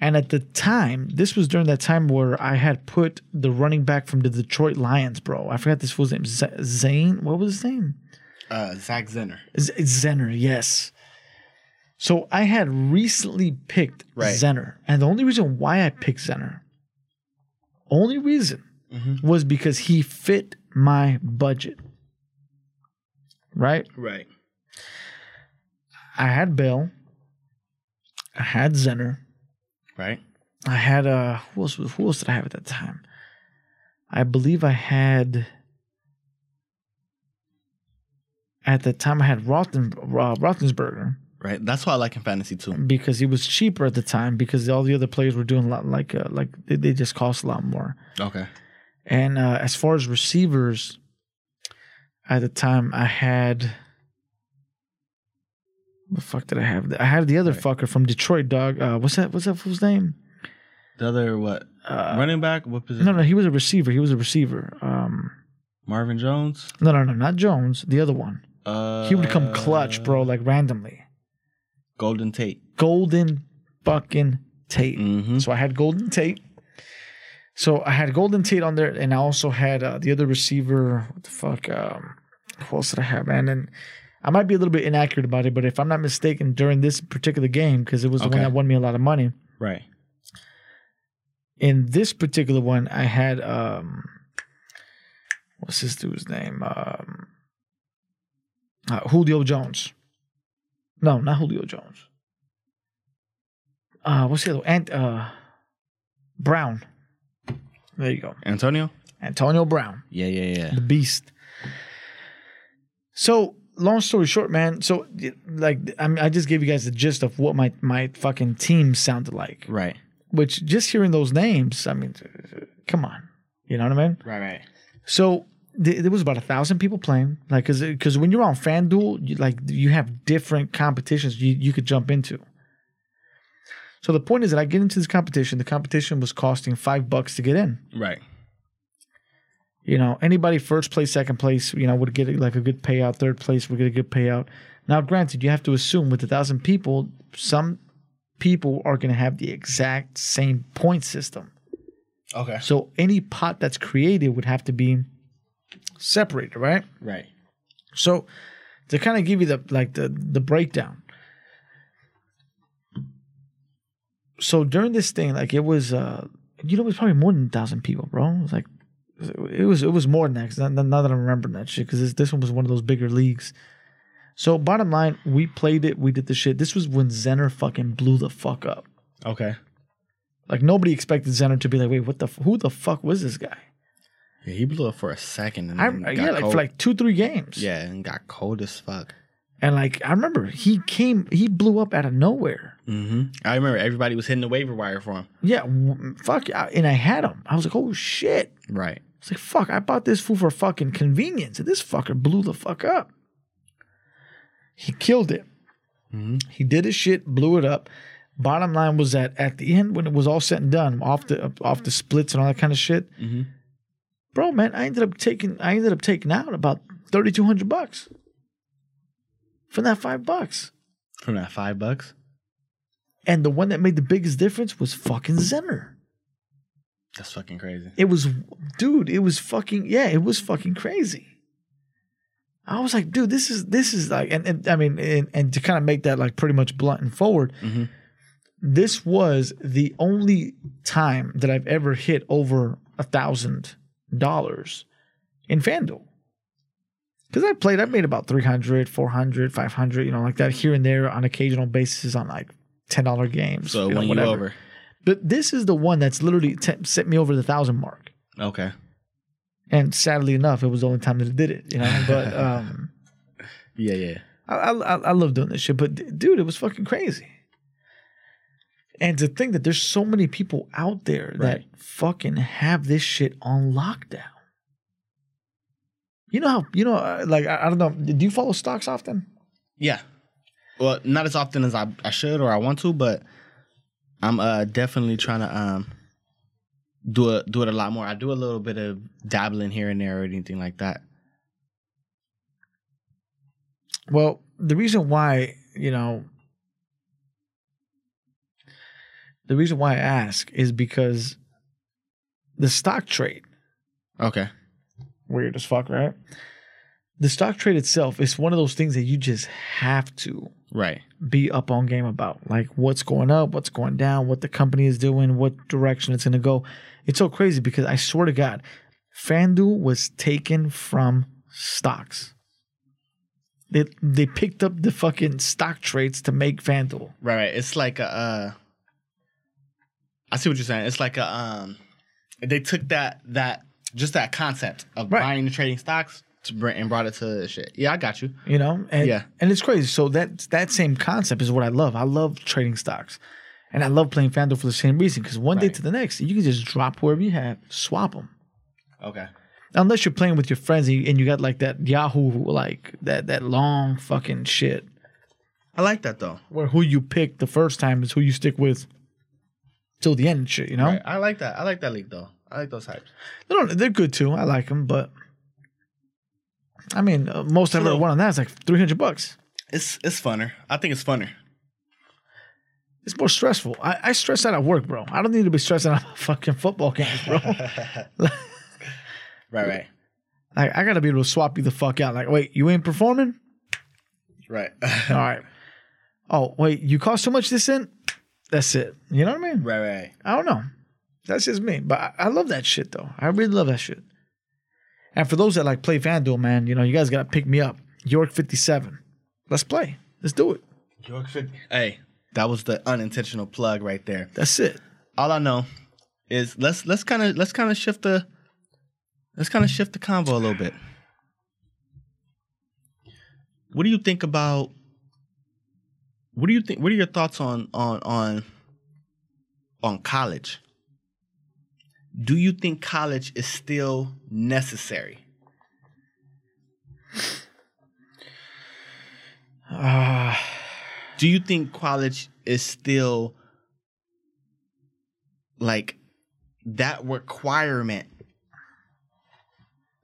[SPEAKER 3] and at the time, this was during that time where I had put the running back from the Detroit Lions, bro. I forgot this fool's name. Z- Zane. What was his name?
[SPEAKER 2] Uh, Zach Zenner.
[SPEAKER 3] Z- Zenner. Yes. So I had recently picked
[SPEAKER 2] Right.
[SPEAKER 3] Zenner, and the only reason why I picked Zenner, only reason
[SPEAKER 2] Mhm.
[SPEAKER 3] was because he fit my budget. Right?
[SPEAKER 2] Right.
[SPEAKER 3] I had Bell. I had Zenner.
[SPEAKER 2] Right.
[SPEAKER 3] I had uh who else who else did I have at that time? I believe I had at the time I had Rotten uh, Roethlisberger
[SPEAKER 2] Right. That's why I like in fantasy too.
[SPEAKER 3] because he was cheaper at the time because all the other players were doing a lot like uh, like they, they just cost a lot more.
[SPEAKER 2] Okay.
[SPEAKER 3] And uh, as far as receivers, at the time I had the fuck did I have? I had the other
[SPEAKER 2] Right.
[SPEAKER 3] fucker from Detroit, dog. Uh, what's that? What's that fool's name?
[SPEAKER 2] The other what?
[SPEAKER 3] Uh,
[SPEAKER 2] Running back. What position?
[SPEAKER 3] no, no, he was a receiver. He was a receiver. Um,
[SPEAKER 2] Marvin Jones.
[SPEAKER 3] no, no, no, not Jones. The other one.
[SPEAKER 2] Uh,
[SPEAKER 3] He would come clutch, bro, like randomly.
[SPEAKER 2] Golden Tate.
[SPEAKER 3] Golden fucking Tate.
[SPEAKER 2] Mm-hmm.
[SPEAKER 3] So I had Golden Tate. So I had Golden Tate on there, and I also had uh, the other receiver. What the fuck? Um, who else did I have, man? And I might be a little bit inaccurate about it, but if I'm not mistaken, during this particular game, because it was the one that won me a lot of money.
[SPEAKER 2] Right.
[SPEAKER 3] In this particular one, I had um, what's this dude's name? Um, uh, Julio Jones. No, not Julio Jones. Uh, what's the other? And uh, Brown. There you go,
[SPEAKER 2] Antonio.
[SPEAKER 3] Antonio Brown,
[SPEAKER 2] Yeah. Yeah. Yeah.
[SPEAKER 3] the beast. So, long story short, man. So, like, I mean, I just gave you guys the gist of what my my fucking team sounded like.
[SPEAKER 2] Right.
[SPEAKER 3] Which, just hearing those names, I mean, come on, you know what I mean?
[SPEAKER 2] Right. Right.
[SPEAKER 3] So there was about a thousand people playing, like, cause, cause when you're on FanDuel, you, like, you have different competitions you, you could jump into. So the point is that I get into this competition. The competition was costing five bucks to get in.
[SPEAKER 2] Right.
[SPEAKER 3] You know, anybody first place, second place, you know, would get like a good payout. Third place would get a good payout. Now, granted, you have to assume with a thousand people, some people are going to have the exact same point system.
[SPEAKER 2] Okay.
[SPEAKER 3] So any pot that's created would have to be separated, right?
[SPEAKER 2] Right.
[SPEAKER 3] So to kind of give you the like the the breakdown. So during this thing, like it was, uh you know, it was probably more than a thousand people, bro. It was like it was it was more than that. 'cause now, now that I'm remembering that shit, because this, this one was one of those bigger leagues. So bottom line, we played it, we did the shit. This was when Zenner fucking blew the fuck up.
[SPEAKER 2] Okay.
[SPEAKER 3] Like nobody expected Zenner to be like, wait, what the f- who the fuck was this guy?
[SPEAKER 2] Yeah, he blew up for a second and
[SPEAKER 3] I yeah, like
[SPEAKER 2] cold.
[SPEAKER 3] for like two three games.
[SPEAKER 2] yeah, and got cold as fuck.
[SPEAKER 3] And like I remember he came, he blew up out of nowhere.
[SPEAKER 2] Mm-hmm. I remember everybody was hitting the waiver wire for him.
[SPEAKER 3] Yeah, w- fuck. I- And I had him. I was like, oh shit.
[SPEAKER 2] Right.
[SPEAKER 3] It's like fuck. I bought this fool for fucking convenience, and this fucker blew the fuck up. He killed it.
[SPEAKER 2] Mhm.
[SPEAKER 3] He did his shit, blew it up. Bottom line was that at the end, when it was all said and done, off the off the splits and all that kind of shit,
[SPEAKER 2] Mhm.
[SPEAKER 3] Bro, man, I ended up taking I ended up taking out about thirty two hundred bucks from that five bucks.
[SPEAKER 2] From that five bucks.
[SPEAKER 3] And the one that made the biggest difference was fucking Zenner.
[SPEAKER 2] That's fucking crazy.
[SPEAKER 3] It was, dude, it was fucking, yeah, it was fucking crazy. I was like, dude, this is, this is like, and, and I mean, and, and to kind of make that like pretty much blunt and forward,
[SPEAKER 2] Mhm.
[SPEAKER 3] this was the only time that I've ever hit over a thousand dollars in FanDuel. Because I played, I made about 300, 400, 500, you know, like that here and there on occasional basis on like $10 games.
[SPEAKER 2] So
[SPEAKER 3] you know, whatever.
[SPEAKER 2] over.
[SPEAKER 3] But this is the one that's literally t- set me over the thousand mark.
[SPEAKER 2] Okay.
[SPEAKER 3] And sadly enough, it was the only time that it did it, you know. But um,
[SPEAKER 2] Yeah, yeah.
[SPEAKER 3] I, I I love doing this shit. But dude, it was fucking crazy. And to think that there's so many people out there that fucking have this shit on lockdown. You know how you know uh, like I, I don't know. Do you follow stocks often?
[SPEAKER 2] Yeah. Well, not as often as I, I should or I want to, but I'm uh definitely trying to um do it do it a lot more. I do a little bit of dabbling here and there or anything like that.
[SPEAKER 3] Well, the reason why, you know, the reason why I ask is because the stock trade,
[SPEAKER 2] Okay.
[SPEAKER 3] weird as fuck, right? The stock trade itself is one of those things that you just have to
[SPEAKER 2] Right.
[SPEAKER 3] be up on game about. Like what's going up, what's going down, what the company is doing, what direction it's going to go. It's so crazy because I swear to God, FanDuel was taken from stocks. They they picked up the fucking stock trades to make FanDuel.
[SPEAKER 2] Right, right. It's like a uh I see what you're saying. It's like a um they took that that just that concept of
[SPEAKER 3] Right.
[SPEAKER 2] buying and trading stocks to bring and brought it to shit. Yeah, I got you.
[SPEAKER 3] You know, and
[SPEAKER 2] Yeah.
[SPEAKER 3] and it's crazy. So that that same concept is what I love. I love trading stocks, and I love playing FanDuel for the same reason. Because one day to the next, you can just drop wherever you have, swap them.
[SPEAKER 2] Okay.
[SPEAKER 3] Unless you're playing with your friends and you, and you got like that Yahoo like that that long fucking shit
[SPEAKER 2] I like that though.
[SPEAKER 3] where who you pick the first time is who you stick with till the end. Shit, you know.
[SPEAKER 2] Right. I like that. I like that league though. I like those types.
[SPEAKER 3] They don't, they're good too. I like them, but I mean, uh, most I've ever won on that is like three hundred bucks.
[SPEAKER 2] It's it's funner. I think it's funner.
[SPEAKER 3] It's more stressful. I, I stress out at work, bro. I don't need to be stressing out about fucking football games, bro.
[SPEAKER 2] Right, right.
[SPEAKER 3] like I gotta be able to swap you the fuck out. Like, wait, you ain't performing?
[SPEAKER 2] Right.
[SPEAKER 3] All right. Oh, wait, you cost so much this in? That's it. You know what I mean?
[SPEAKER 2] right, right.
[SPEAKER 3] I don't know. That's just me. But I, I love that shit though. I really love that shit. And for those that like play FanDuel, man, you know, you guys gotta pick me up. York 57. Let's play. Let's do it.
[SPEAKER 2] York 50. Hey, that was the unintentional plug right there.
[SPEAKER 3] That's it.
[SPEAKER 2] All I know is let's let's kind of let's kind of shift the let's kind of shift the convo a little bit. What do you think about what do you think what are your thoughts on on on on college? Do you think college is still necessary?
[SPEAKER 3] Ah.
[SPEAKER 2] do you think college is still like that requirement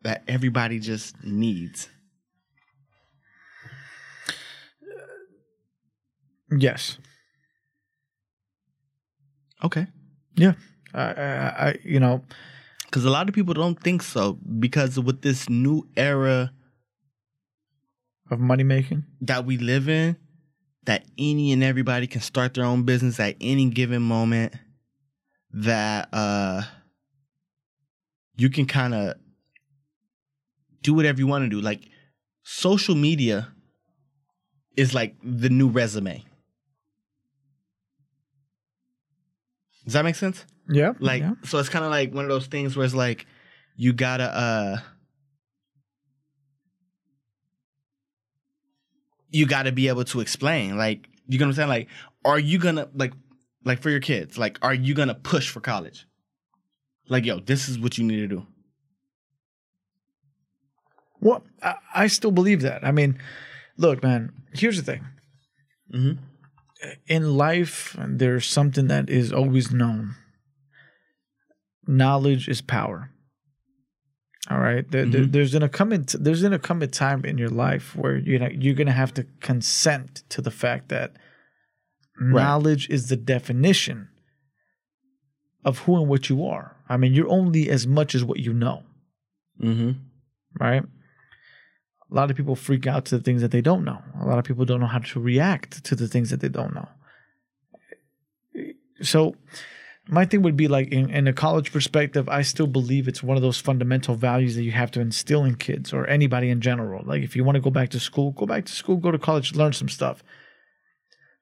[SPEAKER 2] that everybody just needs?
[SPEAKER 3] Yes.
[SPEAKER 2] Okay.
[SPEAKER 3] Yeah. I, I, I you know,
[SPEAKER 2] Because a lot of people don't think so because with this new era
[SPEAKER 3] of money making.
[SPEAKER 2] that we live in, that any and everybody can start their own business at any given moment, that uh you can kind of do whatever you want to do. Like social media is like the new resume. Does that make sense?
[SPEAKER 3] Yeah.
[SPEAKER 2] Like
[SPEAKER 3] yeah.
[SPEAKER 2] so it's kind of like one of those things where it's like you gotta uh you gotta be able to explain. Like you know what I'm saying? Like, are you gonna like like for your kids, like are you gonna push for college? Like, yo, this is what you need to do.
[SPEAKER 3] Well, I, I still believe that. I mean, look, man, here's the thing.
[SPEAKER 2] Mm-hmm.
[SPEAKER 3] In life, there's something that is always known. Knowledge is power. All right. There, there-
[SPEAKER 2] Mhm.
[SPEAKER 3] there's gonna come in. There's gonna come a time in your life where you know you're gonna have to consent to the fact that knowledge is the definition of who and what you are. I mean, you're only as much as what you know.
[SPEAKER 2] Mm-hmm.
[SPEAKER 3] right? A lot of people freak out to the things that they don't know. A lot of people don't know how to react to the things that they don't know. So, my thing would be like in, in a college perspective, I still believe it's one of those fundamental values that you have to instill in kids or anybody in general. Like, if you want to go back to school, go back to school, go to college, learn some stuff.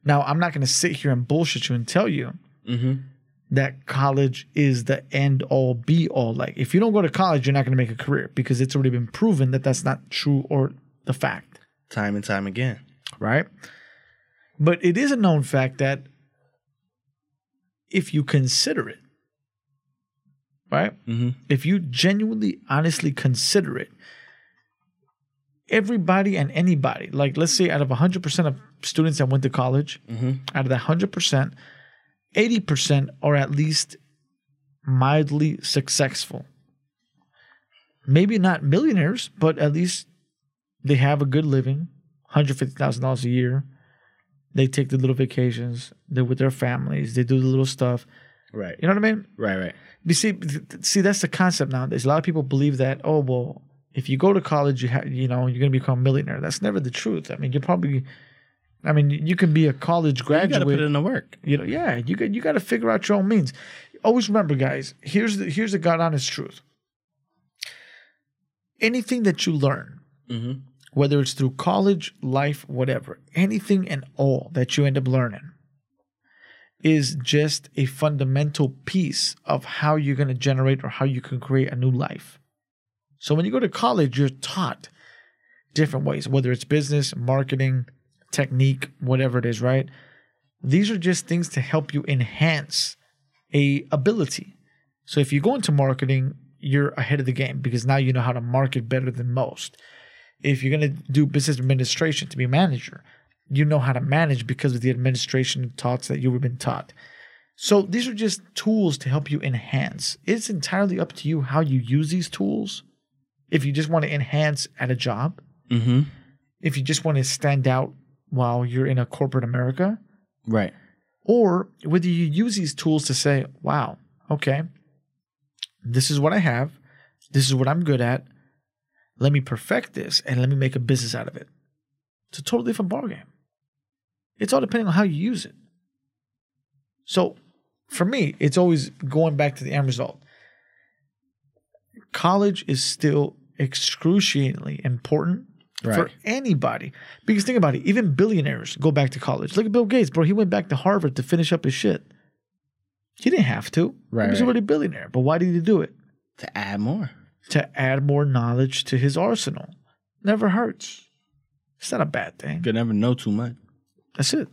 [SPEAKER 3] Now, I'm not going to sit here and bullshit you and tell you
[SPEAKER 2] Mm-hmm.
[SPEAKER 3] That college is the end all be all. Like, if you don't go to college, you're not going to make a career because it's already been proven that that's not true or the fact,
[SPEAKER 2] Time and time again.
[SPEAKER 3] right? But it is a known fact that if you consider it, right?
[SPEAKER 2] Mm-hmm.
[SPEAKER 3] if you genuinely, honestly consider it, everybody and anybody, like let's say out of 100% of students that went to college,
[SPEAKER 2] Mm-hmm.
[SPEAKER 3] out of that 100%, 80% are at least mildly successful. Maybe not millionaires, but at least they have a good living, $150,000 a year. They take the little vacations, they're with their families, they do the little stuff.
[SPEAKER 2] Right.
[SPEAKER 3] You know what I mean?
[SPEAKER 2] Right. Right.
[SPEAKER 3] You see, see, that's the concept nowadays. A lot of people believe that, oh well, if you go to college, you have, you know, you're gonna become a millionaire. That's never the truth. I mean, you're probably, I mean, you can be a college graduate.
[SPEAKER 2] You got to put in the work.
[SPEAKER 3] You know, yeah, you got you got to figure out your own means. Always remember, guys. Here's the here's the god honest truth. Anything that you learn,
[SPEAKER 2] Mm-hmm.
[SPEAKER 3] whether it's through college, life, whatever, anything and all that you end up learning is just a fundamental piece of how you're going to generate or how you can create a new life. So when you go to college, you're taught different ways, whether it's business, marketing, technique, whatever it is, right? These are just things to help you enhance a ability. So if you go into marketing, you're ahead of the game because now you know how to market better than most. If you're going to do business administration to be a manager, you know how to manage because of the administration taught that you have been taught. So these are just tools to help you enhance. It's entirely up to you how you use these tools. If you just want to enhance at a job,
[SPEAKER 2] Mm-hmm.
[SPEAKER 3] if you just want to stand out while you're in a corporate America,
[SPEAKER 2] Right.
[SPEAKER 3] or whether you use these tools to say, wow, okay, this is what I have, this is what I'm good at. Let me perfect this and let me make a business out of it. It's a totally different ballgame. It's all depending on how you use it. So for me, it's always going back to the end result. College is still excruciatingly important for anybody. Because think about it, even billionaires go back to college. Look at Bill Gates, bro. He went back to Harvard to finish up his shit. He didn't have to.
[SPEAKER 2] Right,
[SPEAKER 3] He was
[SPEAKER 2] right.
[SPEAKER 3] already a billionaire. But why did he do it?
[SPEAKER 2] To add more.
[SPEAKER 3] To add more knowledge to his arsenal. Never hurts. It's not a bad thing.
[SPEAKER 2] You could never know too much.
[SPEAKER 3] That's it.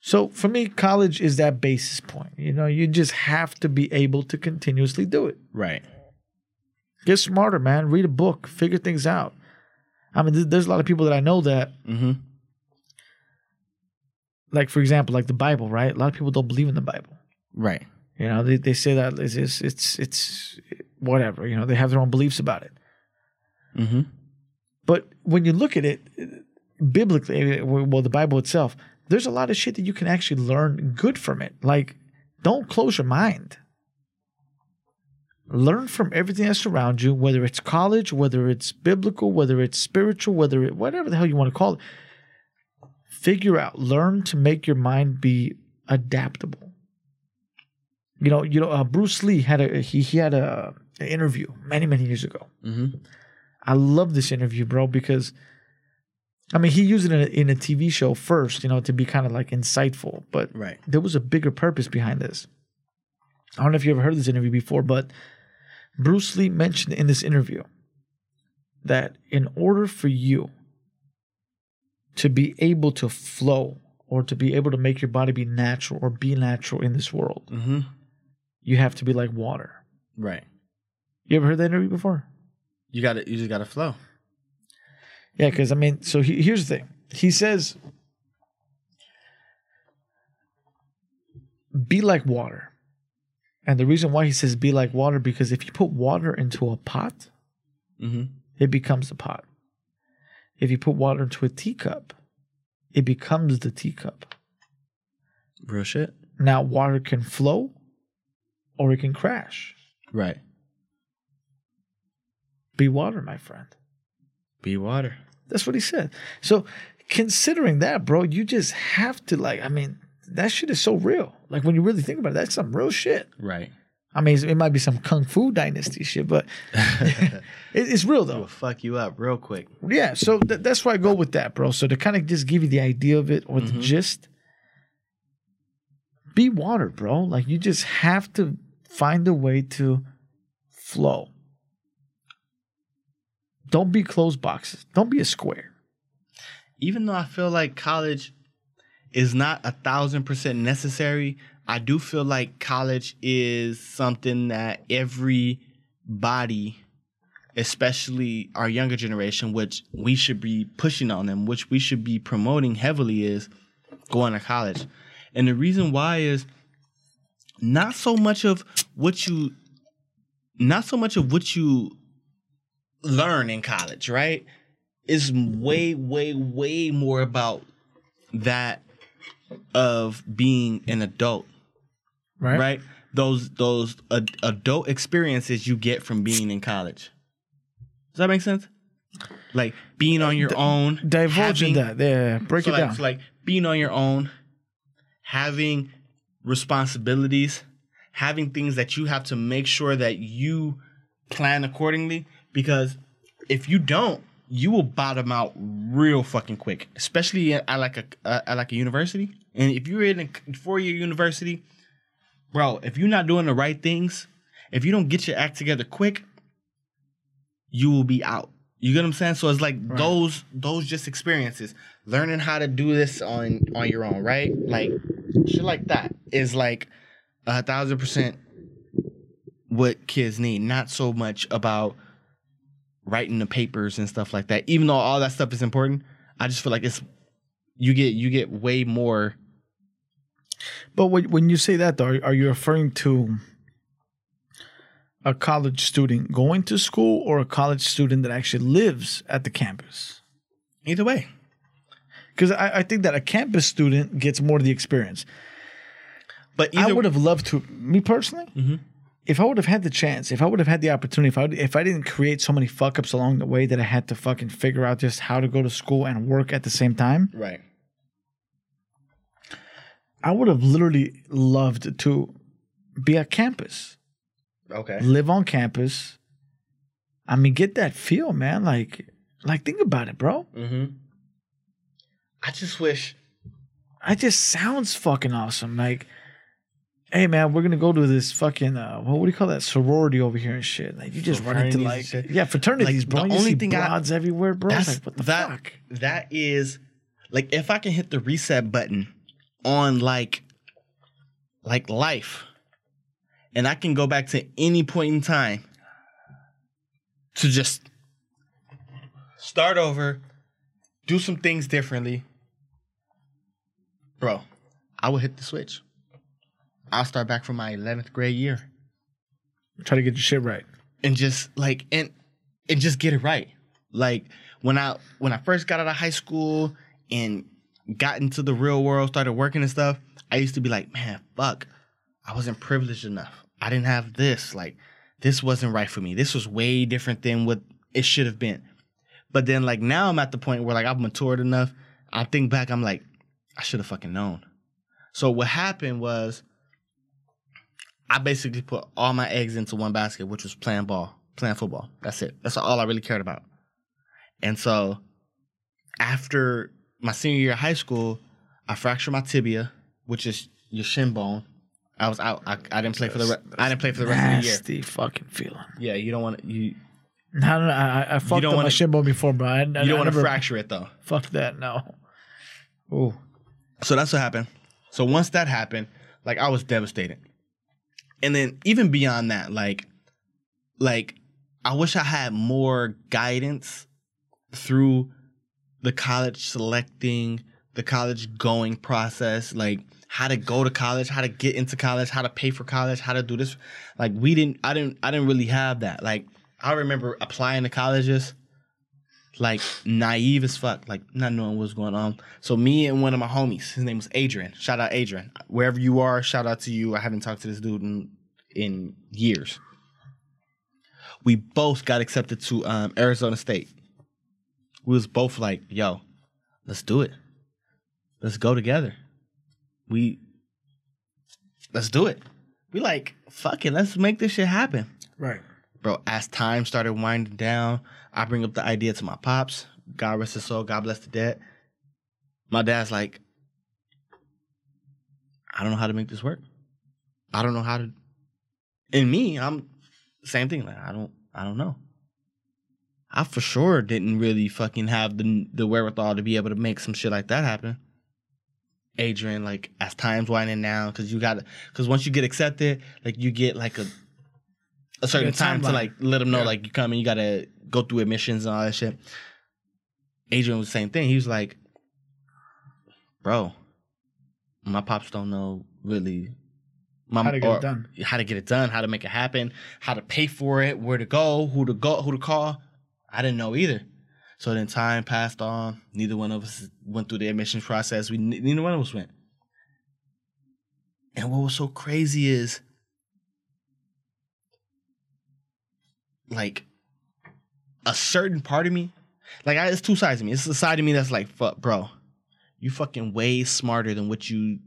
[SPEAKER 3] So for me, college is that basis point. You know, you just have to be able to continuously do it.
[SPEAKER 2] Right.
[SPEAKER 3] Get smarter, man. Read a book, figure things out. I mean, th- there's a lot of people that I know that
[SPEAKER 2] Mm-hmm.
[SPEAKER 3] like for example like the bible right a lot of people don't believe in the bible
[SPEAKER 2] Right.
[SPEAKER 3] you know they, they say that it's, it's it's it's whatever you know they have their own beliefs about it
[SPEAKER 2] Mm-hmm.
[SPEAKER 3] but when you look at it biblically well the bible itself there's a lot of shit that you can actually learn good from it like don't close your mind learn from everything that's around you whether it's college whether it's biblical whether it's spiritual whether it whatever the hell you want to call it figure out learn to make your mind be adaptable you know you know uh, bruce lee had a he, he had a, an interview many many years ago
[SPEAKER 2] Mm-hmm.
[SPEAKER 3] i love this interview bro because i mean he used it in a, in a tv show first you know to be kind of like insightful but
[SPEAKER 2] Right.
[SPEAKER 3] there was a bigger purpose behind this i don't know if you ever heard this interview before but bruce lee mentioned in this interview that in order for you to be able to flow or to be able to make your body be natural or be natural in this world
[SPEAKER 2] Mm-hmm.
[SPEAKER 3] you have to be like water
[SPEAKER 2] Right.
[SPEAKER 3] you ever heard that interview before
[SPEAKER 2] You got to You just got to flow.
[SPEAKER 3] Yeah, because I mean, so he, here's the thing. He says, "Be like water," and the reason why he says "be like water" because if you put water into a pot,
[SPEAKER 2] Mm-hmm.
[SPEAKER 3] it becomes a pot. If you put water into a teacup, it becomes the teacup.
[SPEAKER 2] Real shit.
[SPEAKER 3] Now, water can flow, or it can crash.
[SPEAKER 2] Right.
[SPEAKER 3] Be water, my friend.
[SPEAKER 2] Be water.
[SPEAKER 3] That's what he said. So, considering that, bro, you just have to like. I mean, that shit is so real. Like when you really think about it, that's some real shit.
[SPEAKER 2] Right.
[SPEAKER 3] I mean, it might be some kung fu dynasty shit, but it, it's real though.
[SPEAKER 2] Will
[SPEAKER 3] though.
[SPEAKER 2] fuck you up real quick.
[SPEAKER 3] Yeah, so th- that's why I go with that, bro. So to kind of just give you the idea of it or the
[SPEAKER 2] Mhm.
[SPEAKER 3] gist, be water, bro. Like you just have to find a way to flow. Don't be closed boxes. Don't be a square.
[SPEAKER 2] even though I feel like college is not a thousand percent necessary, I do feel like college is something that everybody, especially our younger generation, which we should be pushing on them, which we should be promoting heavily, is going to college. And the reason why is not so much of what you not so much of what you learn in college, right? Is way, way, way more about that of being an adult,
[SPEAKER 3] Right.
[SPEAKER 2] right? Those those ad- adult experiences you get from being in college. Does that make sense? Like being on your own,
[SPEAKER 3] Divulge in
[SPEAKER 2] having-
[SPEAKER 3] that. Yeah. Break
[SPEAKER 2] so
[SPEAKER 3] it
[SPEAKER 2] like,
[SPEAKER 3] down.
[SPEAKER 2] so like being on your own, having responsibilities, having things that you have to make sure that you plan accordingly. Because if you don't, you will bottom out real fucking quick, especially at, like a uh, at like a university. And if you're in a four year university, bro, if you're not doing the right things, if you don't get your act together quick, you will be out. You get what I'm saying? So it's like those those just experiences, learning how to do this on on your own, right? Like shit like that is like a thousand percent what kids need. Not so much about writing the papers and stuff like that. Even though all that stuff is important, I just feel like it's you get you get way more.
[SPEAKER 3] But when, when you say that, though, are, are you referring to a college student going to school or a college student that actually lives at the campus?
[SPEAKER 2] Either way,
[SPEAKER 3] Because I, I think that a campus student gets more of the experience.
[SPEAKER 2] but
[SPEAKER 3] I would have loved to, me personally,
[SPEAKER 2] Mhm.
[SPEAKER 3] If I would have had the chance, if I would have had the opportunity, if I, if I didn't create so many fuck ups along the way that I had to fucking figure out just how to go to school and work at the same time,
[SPEAKER 2] right.
[SPEAKER 3] I would have literally loved to be at campus.
[SPEAKER 2] Okay.
[SPEAKER 3] live on campus. I mean, get that feel, man. Like, like think about it, bro.
[SPEAKER 2] Mm-hmm. I just wish.
[SPEAKER 3] It just sounds fucking awesome. Like, hey, man, we're gonna go to this fucking uh, what, what do you call that sorority over here and shit. Like, you just run into like yeah fraternities,
[SPEAKER 2] Like,
[SPEAKER 3] bro.
[SPEAKER 2] the
[SPEAKER 3] you
[SPEAKER 2] only
[SPEAKER 3] see
[SPEAKER 2] thing I-
[SPEAKER 3] broads everywhere, bro.
[SPEAKER 2] That's
[SPEAKER 3] like what the
[SPEAKER 2] that.
[SPEAKER 3] fuck.
[SPEAKER 2] That is like if I can hit the reset button on like like life, and I can go back to any point in time to just start over, do some things differently, bro. I will hit the switch. I'll start back from my 11th grade year
[SPEAKER 3] Try to get your shit right.
[SPEAKER 2] and just like and and just get it right. Like when I when I first got out of high school and got into the real world, started working and stuff, I used to be like, man, fuck, I wasn't privileged enough. I didn't have this. Like this wasn't right for me. This was way different than what it should have been. But then like now I'm at the point where like I've matured enough. I think back, I'm like, I should have fucking known. So what happened was I basically put all my eggs into one basket, which was playing ball, playing football. That's it. That's all I really cared about. And so after my senior year of high school, I fractured my tibia, which is your shin bone. I was out. I, I didn't play for the re- I didn't play for the rest of the year.
[SPEAKER 3] Nasty fucking feeling.
[SPEAKER 2] Yeah, you don't want to you
[SPEAKER 3] No, no, no. I, I fucked up my
[SPEAKER 2] wanna-
[SPEAKER 3] shin bone before, bro. I, I,
[SPEAKER 2] you don't want to fracture it though.
[SPEAKER 3] Fuck that. No. Oh,
[SPEAKER 2] So that's what happened. So once that happened, like I was devastated. And then even beyond that, like like I wish I had more guidance through the college selecting, the college going process, like how to go to college, how to get into college, how to pay for college, how to do this. Like we didn't I didn't I didn't really have that. Like I remember applying to colleges like naive as fuck, like not knowing what's going on. So me and one of my homies, his name was Adrian. Shout out Adrian. Wherever you are, shout out to you. I haven't talked to this dude in in years. We both got accepted to um, Arizona State. We was both like, "Yo, let's do it. Let's go together. We let's do it. We like, fuck it. Let's make this shit happen."
[SPEAKER 3] right.
[SPEAKER 2] Bro, as time started winding down, I bring up the idea to my pops. God rest his soul. God bless the dead. My dad's like, I don't know how to make this work. I don't know how to. And me, I'm same thing. Like I don't, I don't know. I for sure didn't really fucking have the the wherewithal to be able to make some shit like that happen. Adrian, like as times winding down, because you got, because once you get accepted, like you get like a a certain
[SPEAKER 3] a
[SPEAKER 2] time to like let them know
[SPEAKER 3] Yeah.
[SPEAKER 2] like you come and you gotta go through admissions and all that shit. Adrian was the same thing. He was like, "Bro, my pops don't know really my,
[SPEAKER 3] How to get
[SPEAKER 2] or
[SPEAKER 3] it done.
[SPEAKER 2] how to get it done, how to make it happen, how to pay for it, where to go, who to go, who to call. I didn't know either. So then time passed on. Neither one of us went through the admissions process. We neither one of us went. And what was so crazy is like a certain part of me, like I, it's two sides of me. It's the side of me that's like, fuck, bro, you fucking way smarter than what you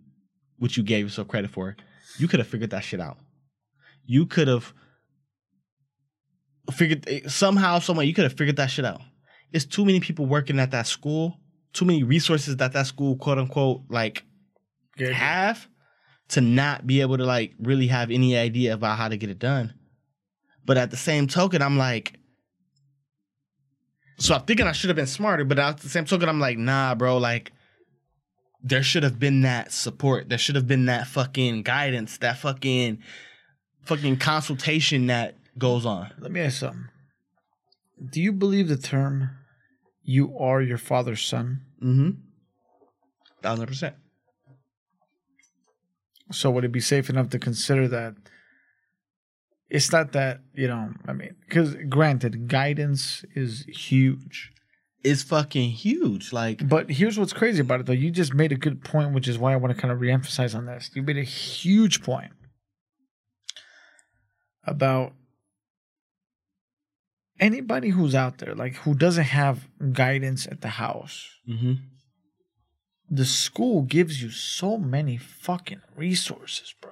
[SPEAKER 2] what you gave yourself credit for. You could have figured that shit out. You could have figured eh, somehow, someway. You could have figured that shit out. It's too many people working at that school. Too many resources that that school, quote unquote, like
[SPEAKER 3] Yeah.
[SPEAKER 2] have to not be able to like really have any idea about how to get it done. But at the same token, I'm like, so I'm thinking I should have been smarter, but at the same token, I'm like, nah, bro, like there should have been that support. There should have been that fucking guidance, that fucking fucking consultation that goes on.
[SPEAKER 3] Let me ask something. Do you believe the term "you are your father's son"?
[SPEAKER 2] Mm-hmm. Thousand percent.
[SPEAKER 3] So would it be safe enough to consider that it's not that you know? I mean, because granted, guidance is huge.
[SPEAKER 2] It's fucking huge. Like
[SPEAKER 3] But here's what's crazy about it, though. You just made a good point, which is why I want to kind of reemphasize on this. You made a huge point about anybody who's out there, like who doesn't have guidance at the house.
[SPEAKER 2] mm-hmm.
[SPEAKER 3] The school gives you so many fucking resources, bro.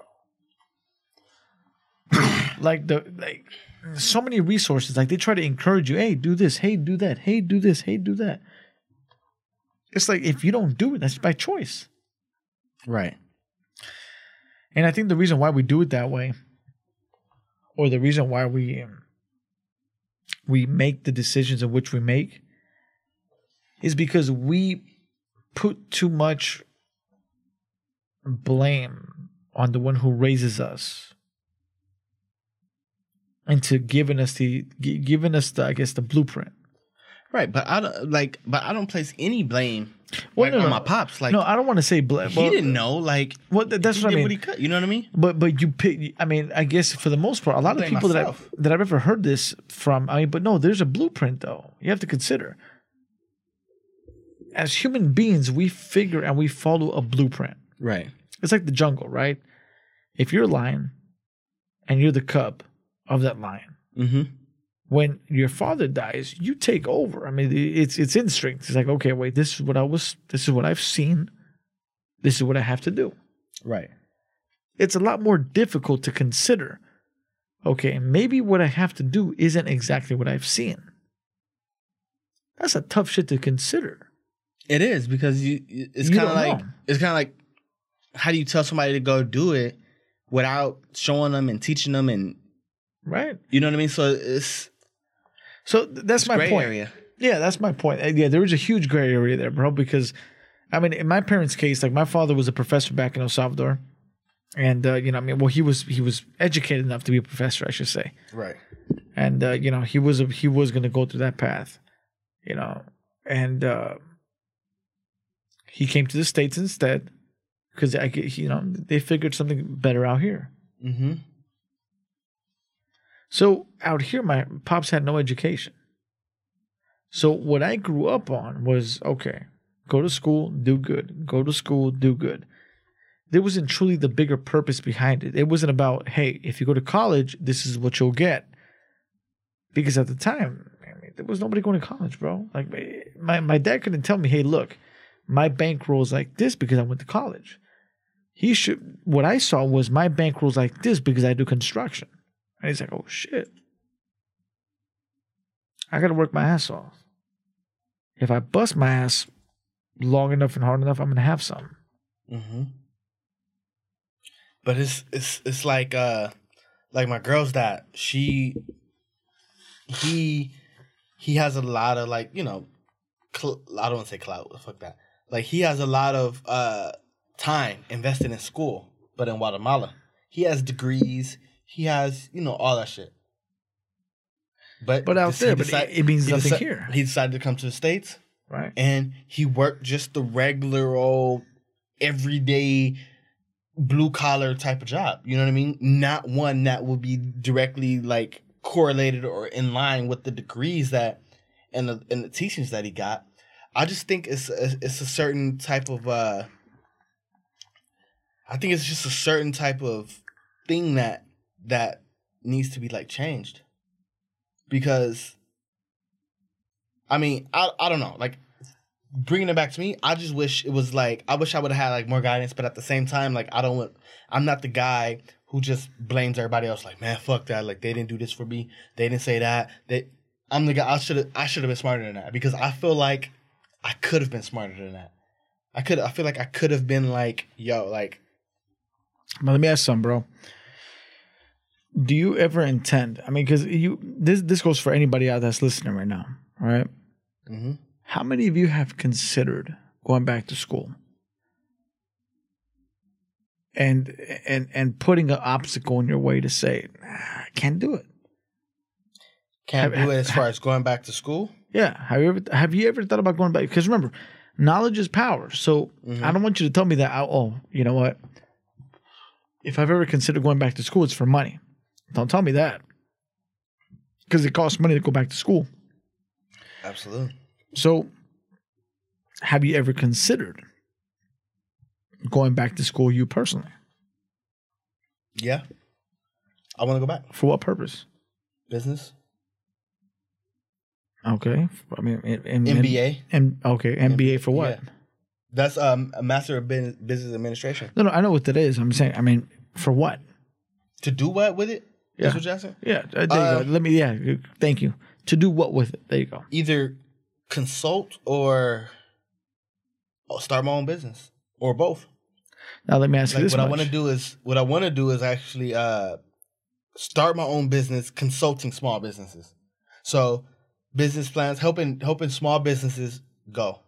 [SPEAKER 3] like the like so many resources. Like they try to encourage you, hey, do this, hey, do that, hey, do this, hey, do that. It's like if you don't do it, that's by choice.
[SPEAKER 2] Right.
[SPEAKER 3] And I think the reason why we do it that way, or the reason why we um, we make the decisions in which we make, is because we put too much blame on the one who raises us into giving us the giving us the I guess the blueprint.
[SPEAKER 2] Right, but I don't like, but I don't place any blame
[SPEAKER 3] Well,
[SPEAKER 2] like,
[SPEAKER 3] no,
[SPEAKER 2] on my pops. Like
[SPEAKER 3] no, I don't want to say blame.
[SPEAKER 2] he didn't know. Like
[SPEAKER 3] Well, that's what I mean.
[SPEAKER 2] what could. You know what I mean?
[SPEAKER 3] But but you pick. I mean, I guess for the most part, a lot of people that. I've, that I've ever heard this from. I mean, but no, there's a blueprint though. You have to consider. As human beings, we figure and we follow a blueprint.
[SPEAKER 2] Right.
[SPEAKER 3] It's like the jungle, right? If you're a lion, and you're the cub of that lion,
[SPEAKER 2] Mm-hmm.
[SPEAKER 3] when your father dies, you take over. I mean, it's it's instinct. It's like, okay, wait, this is what I was. This is what I've seen. This is what I have to do.
[SPEAKER 2] Right.
[SPEAKER 3] it's a lot more difficult to consider. Okay, maybe what I have to do isn't exactly what I've seen. That's a tough shit to consider.
[SPEAKER 2] It is because you. It's kind of like
[SPEAKER 3] know.
[SPEAKER 2] it's kind of like how do you tell somebody to go do it without showing them and teaching them and
[SPEAKER 3] Right?
[SPEAKER 2] you know what I mean? So it's,
[SPEAKER 3] So th- that's
[SPEAKER 2] it's
[SPEAKER 3] my point.
[SPEAKER 2] area.
[SPEAKER 3] Yeah, that's my point. Uh, Yeah, there was a huge gray area there, bro, because I mean, in my parents' case, like my father was a professor back in El Salvador. And uh, you know, I mean, well, he was he was educated enough to be a professor, I should say.
[SPEAKER 2] Right.
[SPEAKER 3] and uh, you know he was a, he was going to go through that path, you know, and uh, he came to the states instead because I you know they figured something better out here.
[SPEAKER 2] Mm-hmm.
[SPEAKER 3] So out here, my pops had no education. So what I grew up on was okay, go to school, do good. Go to school, do good. There wasn't truly the bigger purpose behind it. It wasn't about, hey, if you go to college, this is what you'll get. Because at the time, I mean, there was nobody going to college, bro. Like eh, my my dad couldn't tell me, hey, look, my bankroll is like this because I went to college. He should. What I saw was my bankroll's like this because I do construction. And he's like, oh shit. I gotta work my ass off. If I bust my ass long enough and hard enough, I'm gonna have some.
[SPEAKER 2] Mm-hmm. but it's it's it's like uh like my girl's dad. She he he has a lot of like you know cl- I don't want to say clout. Fuck that. Like he has a lot of uh time invested in school, but in Guatemala, he has degrees. He has you know all that shit. But
[SPEAKER 3] But out there, but it, it means
[SPEAKER 2] he
[SPEAKER 3] nothing
[SPEAKER 2] deci-
[SPEAKER 3] here,
[SPEAKER 2] He decided to come to the states
[SPEAKER 3] right?
[SPEAKER 2] and he worked just the regular old everyday blue collar type of job. You know what I mean? Not one that would be directly like correlated or in line with the degrees that and the and the teachings that he got. I just think it's a, it's a certain type of uh I think it's just a certain type of thing that that needs to be like changed. Because I mean, I I don't know, like bringing it back to me, I just wish it was like I wish I would have had like more guidance, but at the same time, like I don't want I'm not the guy who just blames everybody else. Like man, fuck that. Like they didn't do this for me. They didn't say that. They I'm the guy. I should have I should have been smarter than that because I feel like I could have been smarter than that. I could I feel like I could have been like yo like
[SPEAKER 3] But let me ask some, bro. Do you ever intend? I mean, because you this this goes for anybody out that's listening right now, right?
[SPEAKER 2] mhm.
[SPEAKER 3] How many of you have considered going back to school and and and putting an obstacle in your way to say, "Nah, I can't do it?
[SPEAKER 2] can't
[SPEAKER 3] Have-
[SPEAKER 2] do it as far as going back to school.
[SPEAKER 3] Yeah. Have you ever have you ever thought about going back? Because remember, knowledge is power. So
[SPEAKER 2] Mhm.
[SPEAKER 3] I don't want you to tell me that. Oh, you know what? If I've ever considered going back to school, it's for money. Don't tell me that. Because it costs money to go back to school.
[SPEAKER 2] Absolutely.
[SPEAKER 3] So, have you ever considered going back to school, you personally?
[SPEAKER 2] Yeah. I want to go back.
[SPEAKER 3] For what purpose?
[SPEAKER 2] Business.
[SPEAKER 3] Okay. I mean,
[SPEAKER 2] MBA.
[SPEAKER 3] And okay, MBA for what?
[SPEAKER 2] Yeah. That's um a master of business administration.
[SPEAKER 3] No, no, I know what that is. I'm saying, I mean, for what?
[SPEAKER 2] To do what with it?
[SPEAKER 3] Yeah.
[SPEAKER 2] That's what you're asking?
[SPEAKER 3] Yeah, uh, there you
[SPEAKER 2] Uh,
[SPEAKER 3] go. Let me. Yeah, thank you. To do what with it? There you go.
[SPEAKER 2] Either consult or or start my own business or both.
[SPEAKER 3] Now let me ask you this
[SPEAKER 2] what I want to do is what I want to do is actually uh start my own business consulting small businesses. So business plans helping helping small businesses go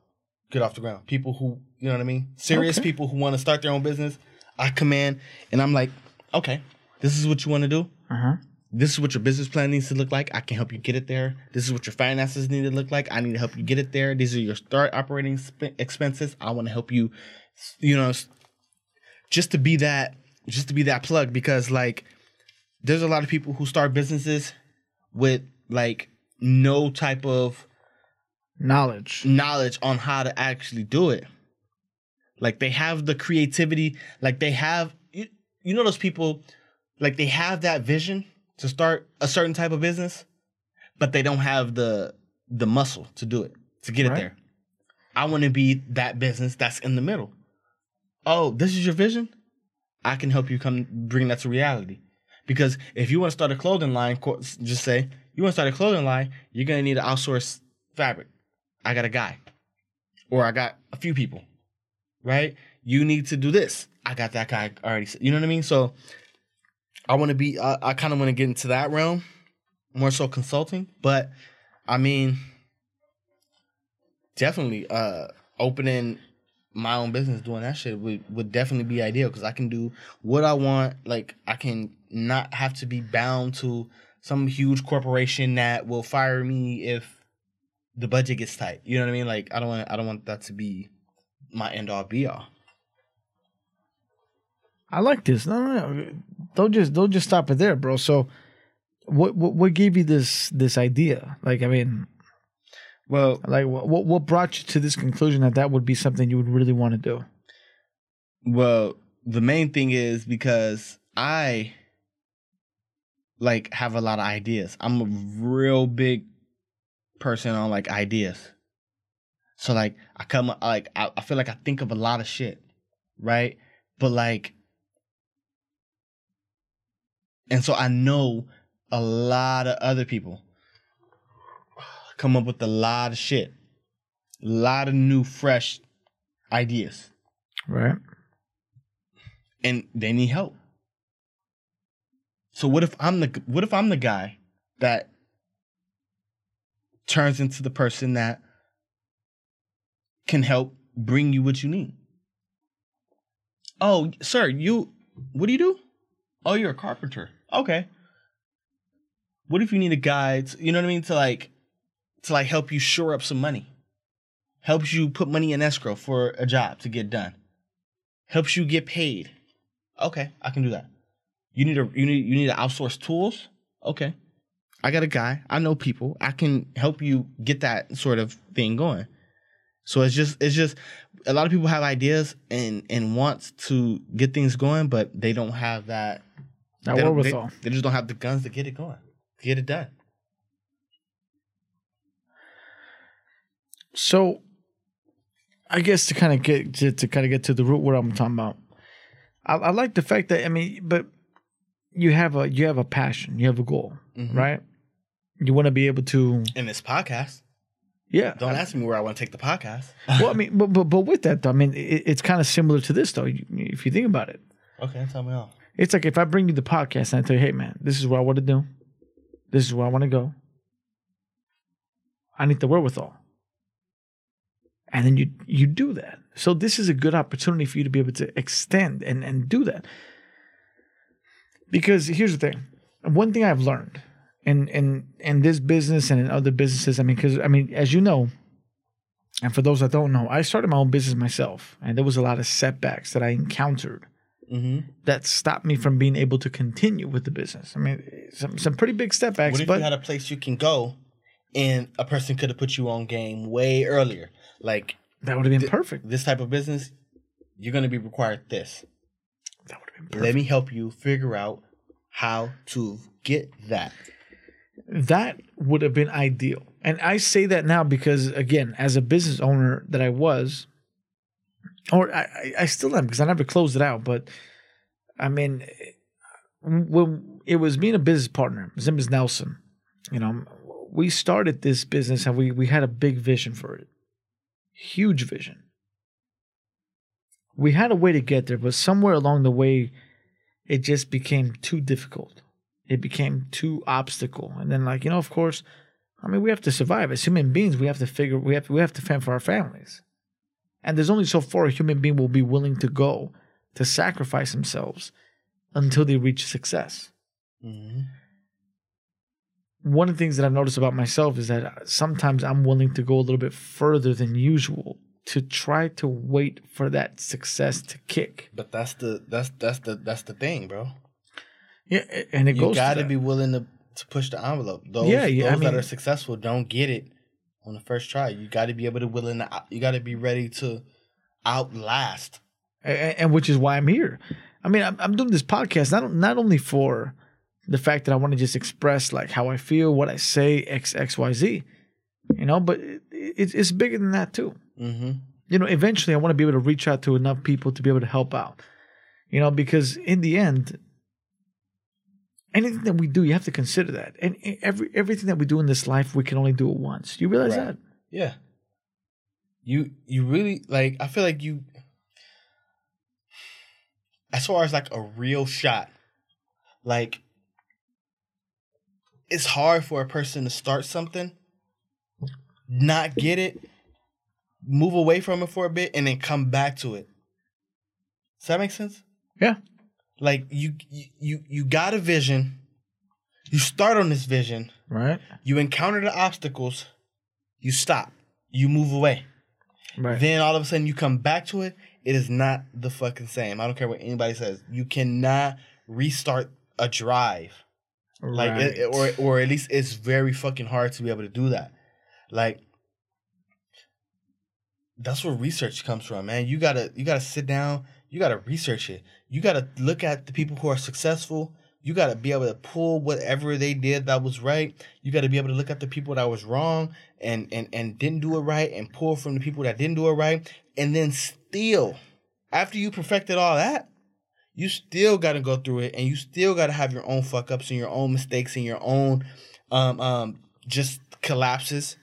[SPEAKER 2] get off the ground. People who, you know what I mean? Serious
[SPEAKER 3] Okay.
[SPEAKER 2] people who want to start their own business, I command and I'm like, "Okay, this is what you want to do.
[SPEAKER 3] Uh huh.
[SPEAKER 2] This is what your business plan needs to look like. I can help you get it there. This is what your finances need to look like. I need to help you get it there. These are your start operating sp- expenses. I want to help you, you know, just to be that, just to be that plug because like, there's a lot of people who start businesses with like no type of
[SPEAKER 3] Knowledge.
[SPEAKER 2] knowledge on how to actually do it. Like they have the creativity, like they have you, you know those people like they have that vision to start a certain type of business, but they don't have the the muscle to do it, to get
[SPEAKER 3] Right.
[SPEAKER 2] it there. I want to be that business that's in the middle. Oh, this is your vision? I can help you come bring that to reality. Because if you want to start a clothing line, just say you want to start a clothing line, you're gonna need to outsource fabric. I got a guy, or I got a few people, right? You need to do this. I got that guy already. You know what I mean? So I want to be. I, I kind of want to get into that realm, more so consulting. But I mean, definitely uh opening my own business doing that shit would, would definitely be ideal because I can do what I want. Like I can not have to be bound to some huge corporation that will fire me if the budget gets tight. You know what I mean? Like I don't want I don't want that to be my end all be all.
[SPEAKER 3] I like this. No, no, no. Don't just don't just stop it there, bro. So, what what what gave you this this idea? Like, I mean,
[SPEAKER 2] Well,
[SPEAKER 3] like what what- what brought you to this conclusion that that would be something you would really want to do?
[SPEAKER 2] Well, the main thing is because I like have a lot of ideas. I'm a real big person on like ideas. So like I come like I, I feel like I think of a lot of shit, right? But like and so I know a lot of other people come up with a lot of shit. A lot of new fresh ideas
[SPEAKER 3] Right.
[SPEAKER 2] and they need help. So what if I'm the what if I'm the guy that turns into the person that can help bring you what you need? Oh, sir, you what do you do? Oh, you're a carpenter. Okay. What if you need a guy, to, you know what I mean, to like to like help you shore up some money? Helps you put money in escrow for a job to get done. Helps you get paid. Okay, I can do that. You need a you need you need to outsource tools? Okay. I got a guy. I know people. I can help you get that sort of thing going. So it's just it's just a lot of people have ideas and and wants to get things going, but they don't have that.
[SPEAKER 3] That
[SPEAKER 2] they, they, they just don't have the guns to get it going, get it done.
[SPEAKER 3] So, I guess to kind of get to, to kind of get to the root what I'm talking about, I, I like the fact that I mean, but you have a you have a passion, you have a goal,
[SPEAKER 2] Mhm.
[SPEAKER 3] right? You want to be able to,
[SPEAKER 2] In this podcast,
[SPEAKER 3] yeah.
[SPEAKER 2] don't ask me where I want to take the podcast.
[SPEAKER 3] well, I mean, but but, but with that, though, I mean, it, it's kind of similar to this, though. If you think about it,
[SPEAKER 2] okay, tell me all.
[SPEAKER 3] It's like if I bring you the podcast and I tell you, hey, man, this is what I want to do, this is where I want to go. I need the wherewithal, and then you you do that. So this is a good opportunity for you to be able to extend and and do that. Because here's the thing, one thing I've learned in in in this business and in other businesses, I mean, because I mean, as you know, and for those that don't know, I started my own business myself, and there was a lot of setbacks that I encountered
[SPEAKER 2] Mm-hmm.
[SPEAKER 3] that stopped me from being able to continue with the business. I mean, some some pretty big setbacks,
[SPEAKER 2] What if
[SPEAKER 3] but
[SPEAKER 2] you had a place you can go, and a person could have put you on game way earlier? Like
[SPEAKER 3] that would have been perfect.
[SPEAKER 2] this type of business, you're going to be required this.
[SPEAKER 3] That would have been perfect.
[SPEAKER 2] Let me help you figure out how to get that.
[SPEAKER 3] That would have been ideal. And I say that now because, again, as a business owner that I was, or I, I- still am because I never closed it out. But I mean, when it was me and a business partner, his name is Nelson. You know, we started this business and we we had a big vision for it, huge vision. We had a way to get there, but somewhere along the way, it just became too difficult. It became too obstacle, and then like you know, of course, I mean, we have to survive as human beings. We have to figure. We have we have to fend for our families, and there's only so far a human being will be willing to go to sacrifice themselves until they reach success.
[SPEAKER 2] Mm-hmm.
[SPEAKER 3] One of the things that I've noticed about myself is that sometimes I'm willing to go a little bit further than usual to try to wait for that success to kick.
[SPEAKER 2] But that's the that's that's the that's the thing, bro.
[SPEAKER 3] Yeah, and it
[SPEAKER 2] You
[SPEAKER 3] goes.
[SPEAKER 2] got
[SPEAKER 3] to
[SPEAKER 2] be willing to to push the envelope. Those,
[SPEAKER 3] Yeah, yeah, I
[SPEAKER 2] those that are successful don't get it on the first try. You got to be able to willing to. You got to be ready to outlast.
[SPEAKER 3] and, and which is why I'm here. I mean, I'm, I'm doing this podcast not not only for the fact that I want to just express like how I feel, what I say, x x y z, you know, but it, it, it's bigger than that too.
[SPEAKER 2] Mm-hmm.
[SPEAKER 3] You know, eventually I want to be able to reach out to enough people to be able to help out. You know, because in the end, anything that we do, you have to consider that, and every everything that we do in this life, we can only do it once. You realize
[SPEAKER 2] Right.
[SPEAKER 3] that?
[SPEAKER 2] Yeah. You you really like I feel like you as far as like a real shot, like it's hard for a person to start something, not get it, move away from it for a bit, and then come back to it. Does that make sense?
[SPEAKER 3] Yeah.
[SPEAKER 2] Like you you you, got a vision, you start on this vision,
[SPEAKER 3] Right.
[SPEAKER 2] you encounter the obstacles, you stop, you move away.
[SPEAKER 3] Right.
[SPEAKER 2] Then all of a sudden you come back to it, it is not the fucking same. I don't care what anybody says. You cannot restart a drive. Like it, it- or or at least it's very fucking hard to be able to do that. Like that's where research comes from, man. You gotta you gotta sit down, you gotta research it. You gotta look at the people who are successful. You gotta be able to pull whatever they did that was right. You gotta be able to look at the people that was wrong and and and didn't do it right and pull from the people that didn't do it right. And then still, after you perfected all that, you still got to go through it and you still got to have your own fuck ups and your own mistakes and your own um um just collapses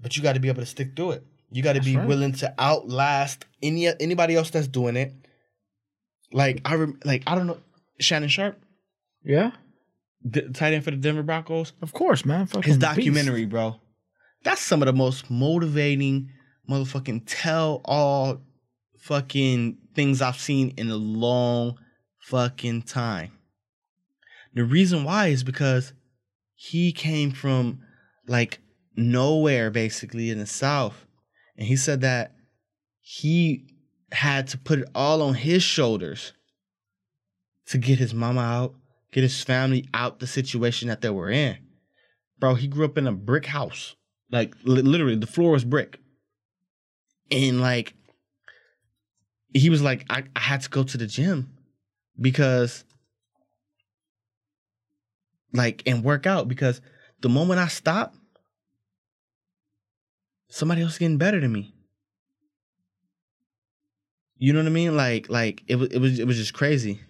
[SPEAKER 2] but you got to be able to stick through it you got to be
[SPEAKER 3] right.
[SPEAKER 2] willing to outlast any anybody else that's doing it like i rem- like i don't know Shannon Sharpe
[SPEAKER 3] yeah.
[SPEAKER 2] the tight end for the Denver Broncos.
[SPEAKER 3] Of course, man. Fucking
[SPEAKER 2] His
[SPEAKER 3] beast.
[SPEAKER 2] documentary, bro. That's some of the most motivating motherfucking tell all fucking things I've seen in a long fucking time. The reason why is because he came from like nowhere basically in the South. And he said that he had to put it all on his shoulders to get his mama out, get his family out the situation that they were in. Bro, he grew up in a brick house. Like li- literally, the floor was brick. And like, he was like, I, I had to go to the gym because, like, and work out because the moment I stop, somebody else getting better than me. You know what I mean? Like, like it was, it was, it was just crazy.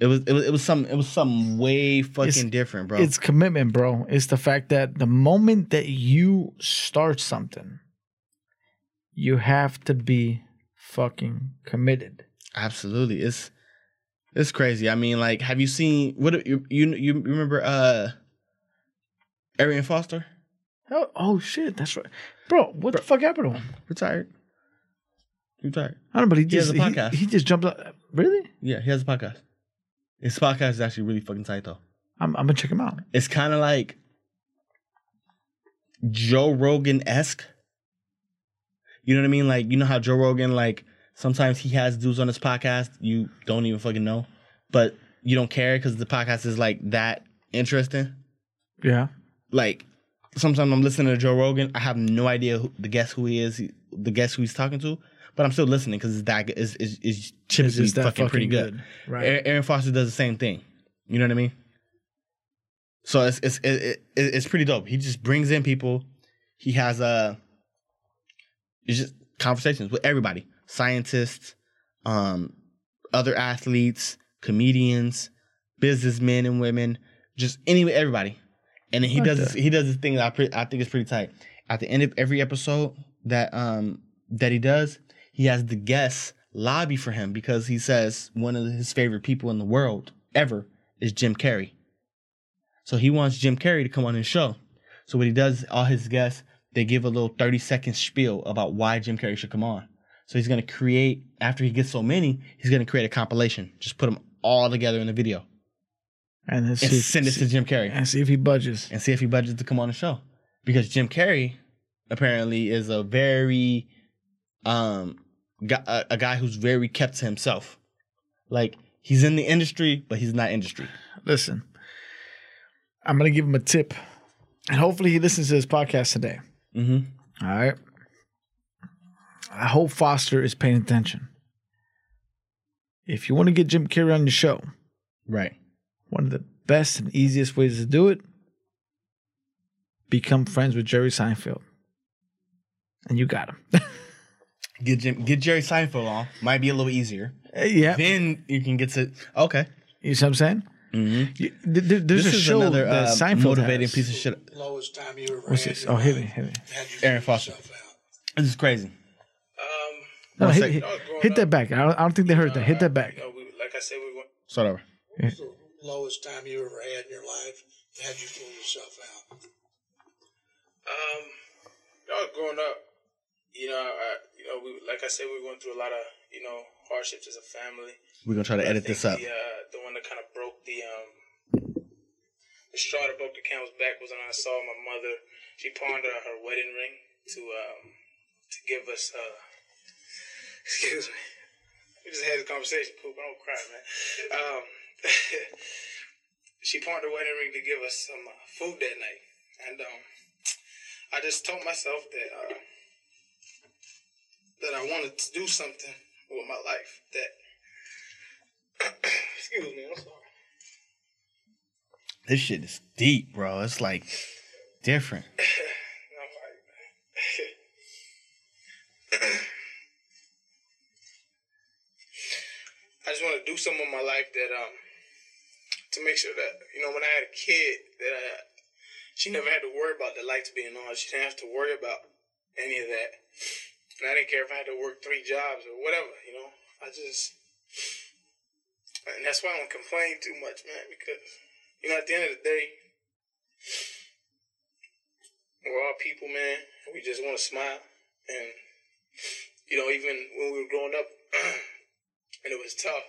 [SPEAKER 2] It was, it was, it was something, it was something way fucking
[SPEAKER 3] It's-
[SPEAKER 2] different, bro.
[SPEAKER 3] It's commitment, bro. It's the fact that the moment that you start something, you have to be fucking committed.
[SPEAKER 2] Absolutely, it's it's crazy. I mean, like, have you seen what you you you remember? uh Arian Foster
[SPEAKER 3] Oh, oh shit, that's right, bro. What the fuck happened to him?
[SPEAKER 2] retired. Retired.
[SPEAKER 3] I don't know, but he
[SPEAKER 2] He has
[SPEAKER 3] just
[SPEAKER 2] a
[SPEAKER 3] he,
[SPEAKER 2] podcast.
[SPEAKER 3] he just jumped up. Really?
[SPEAKER 2] Yeah, he has a podcast. His podcast is actually really fucking tight though.
[SPEAKER 3] I'm, I'm gonna check him out.
[SPEAKER 2] It's kind of like Joe Rogan esque. You know what I mean? Like, you know how Joe Rogan, like, sometimes he has dudes on his podcast you don't even fucking know, but you don't care because the podcast is like that interesting.
[SPEAKER 3] Yeah.
[SPEAKER 2] Like, sometimes I'm listening to Joe Rogan, I have no idea who, the guess who he is, he- the guess who he's talking to, but I'm still listening because it's that is is is
[SPEAKER 3] It's
[SPEAKER 2] typically
[SPEAKER 3] just that
[SPEAKER 2] fucking, pretty good.
[SPEAKER 3] Right.
[SPEAKER 2] Arian, Foster does the same thing. You know what I mean? So it's it's it, it, it's pretty dope. He just brings in people. He has uh it's just conversations with everybody, scientists, um, other athletes, comedians, businessmen and women, just anyway everybody. And then he does he does this thing that I, pre- I think is pretty tight. At the end of every episode that um that he does, he has the guests lobby for him because he says one of his favorite people in the world ever is Jim Carrey. So he wants Jim Carrey to come on his show. So what he does, all his guests, they give a little 30 second spiel about why Jim Carrey should come on. So he's gonna create, after he gets so many, he's gonna create a compilation. Just put them all together in a video
[SPEAKER 3] and
[SPEAKER 2] and
[SPEAKER 3] see,
[SPEAKER 2] send it
[SPEAKER 3] see,
[SPEAKER 2] to Jim Carrey
[SPEAKER 3] and see if he budges.
[SPEAKER 2] and see if he budges to come on the show. Because Jim Carrey apparently is a very um a, a guy who's very kept to himself. Like he's in the industry, but he's not industry.
[SPEAKER 3] Listen, I'm gonna give him a tip, and hopefully he listens to this podcast today.
[SPEAKER 2] Mm-hmm.
[SPEAKER 3] All right. I hope Foster is paying attention. If you want to get Jim Carrey on your show,
[SPEAKER 2] Right.
[SPEAKER 3] One of the best and easiest ways to do it, become friends with Jerry Seinfeld. And you got him.
[SPEAKER 2] Get Jim get Jerry Seinfeld on. Might be a little easier.
[SPEAKER 3] yeah.
[SPEAKER 2] Then you can get to okay.
[SPEAKER 3] You see what I'm saying?
[SPEAKER 2] Mm-hmm.
[SPEAKER 3] You- th- th- There's
[SPEAKER 2] This
[SPEAKER 3] a
[SPEAKER 2] is
[SPEAKER 3] show
[SPEAKER 2] another
[SPEAKER 3] that
[SPEAKER 2] uh,
[SPEAKER 3] Seinfeld
[SPEAKER 2] motivating
[SPEAKER 3] has.
[SPEAKER 2] piece of shit.
[SPEAKER 4] lowest time you ever
[SPEAKER 3] What's this? Oh, hit me, hit me.
[SPEAKER 4] Arian
[SPEAKER 2] Foster. This is crazy.
[SPEAKER 4] Um,
[SPEAKER 3] No,
[SPEAKER 2] One
[SPEAKER 3] hit, hit,
[SPEAKER 4] I
[SPEAKER 3] hit that back. I don't, I don't think they heard that. Hit that back.
[SPEAKER 4] you know, we, like I said, we went
[SPEAKER 2] Start over.
[SPEAKER 4] the lowest time you ever had in your life. Had you fool yourself out? Um, I was growing up. You know, I, you know, we like I said, we went through a lot of you know hardships as a family.
[SPEAKER 2] We're gonna try to
[SPEAKER 4] I
[SPEAKER 2] edit this up.
[SPEAKER 4] The, uh, the one that kind of broke the um, the straw that broke the camel's back was when I saw my mother. She pawned her, her wedding ring to um to give us. Uh, excuse me. We just had this conversation. Poop. I don't cry, man. Um, she pawned her wedding ring to give us some uh, food that night, and um, I just told myself that uh, that I wanted to do something with my life that Excuse me, I'm sorry.
[SPEAKER 2] This shit is deep, bro. It's like different.
[SPEAKER 4] I just want to do something in my life that um to make sure that you know when I had a kid that I, she never had to worry about the lights being on. She didn't have to worry about any of that. And I didn't care if I had to work three jobs or whatever. You know, I just and that's why I don't complain too much, man, because you know, at the end of the day, we're all people, man. We just want to smile. And, you know, even when we were growing up and it was tough,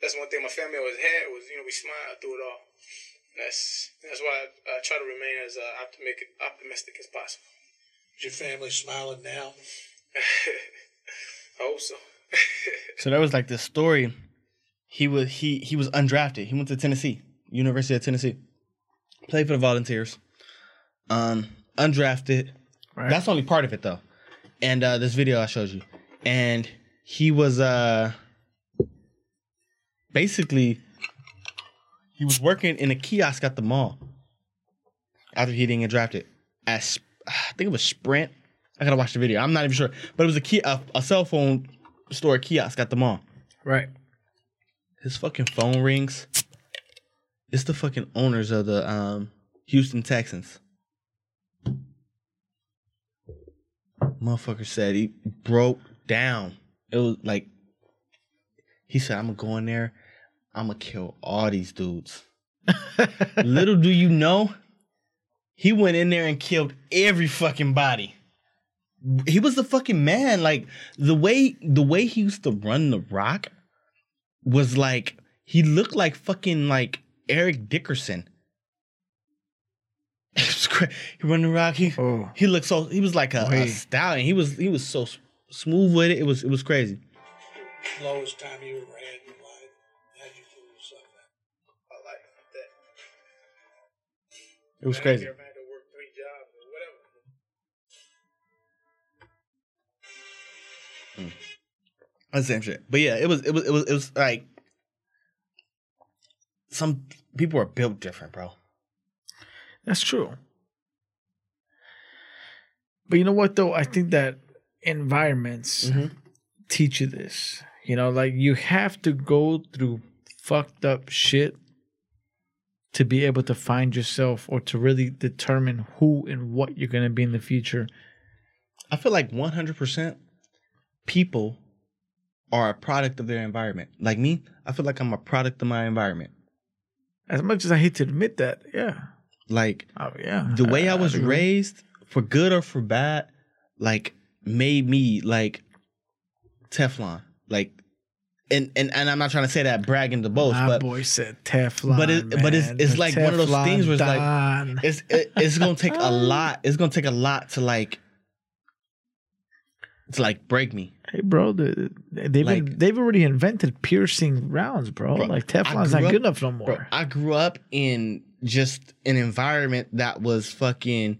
[SPEAKER 4] that's one thing my family always had was, you know, we smiled through it all. And that's that's why I, I try to remain as uh, optimistic, optimistic as possible.
[SPEAKER 5] Is your family smiling now?
[SPEAKER 4] I hope so.
[SPEAKER 2] So there was like this story. He was he he was undrafted. He went to Tennessee, University of Tennessee, played for the Volunteers. Um, undrafted.
[SPEAKER 3] Right.
[SPEAKER 2] That's only part of it though. And uh, this video I showed you, and he was uh basically he was working in a kiosk at the mall after he didn't get drafted. At Sp- I think it was Sprint. I gotta watch the video. I'm not even sure, but it was a key a, a cell phone store kiosk at the mall.
[SPEAKER 3] Right.
[SPEAKER 2] His fucking phone rings. It's the fucking owners of the um Houston Texans. Motherfucker said he broke down. It was like he said, I'm gonna go in there, I'm gonna kill all these dudes. Little do you know, he went in there and killed every fucking body. He was the fucking man. Like the way the way he used to run the rock was like he looked like fucking like Eric Dickerson. It was cra- he run the rock. He
[SPEAKER 3] Oh.
[SPEAKER 2] he looked so he was like a, a stallion. He was he was so s- smooth with it. It was it was crazy.
[SPEAKER 5] Lowest time you ever had
[SPEAKER 2] three was crazy.
[SPEAKER 4] whatever. Hmm.
[SPEAKER 2] That's the same shit. But yeah, it was it was it was it was like some people are built different, bro.
[SPEAKER 3] That's true. But you know what though? I think that environments mm-hmm. teach you this. You know, like you have to go through fucked up shit to be able to find yourself or to really determine who and what you're gonna be in the future.
[SPEAKER 2] I feel like 100% people are a product of their environment. Like me, I feel like I'm a product of my environment.
[SPEAKER 3] As much as I hate to admit that, yeah.
[SPEAKER 2] Like
[SPEAKER 3] Oh yeah.
[SPEAKER 2] the way I
[SPEAKER 3] I'd
[SPEAKER 2] was
[SPEAKER 3] agree.
[SPEAKER 2] raised, for good or for bad, like made me like Teflon. Like and and, and I'm not trying to say that bragging to boast,
[SPEAKER 3] My
[SPEAKER 2] but
[SPEAKER 3] boy said Teflon.
[SPEAKER 2] but it- but it's- it's
[SPEAKER 3] The
[SPEAKER 2] like one of those things where it's like- it's it, it's gonna take a lot. It's gonna take a lot to like to like break me.
[SPEAKER 3] Hey, bro, the, they've
[SPEAKER 2] Like-
[SPEAKER 3] been, they've already invented piercing rounds, bro.
[SPEAKER 2] Bro,
[SPEAKER 3] like Teflon's not
[SPEAKER 2] up-
[SPEAKER 3] good enough no more.
[SPEAKER 2] Bro, I grew up in just an environment that was fucking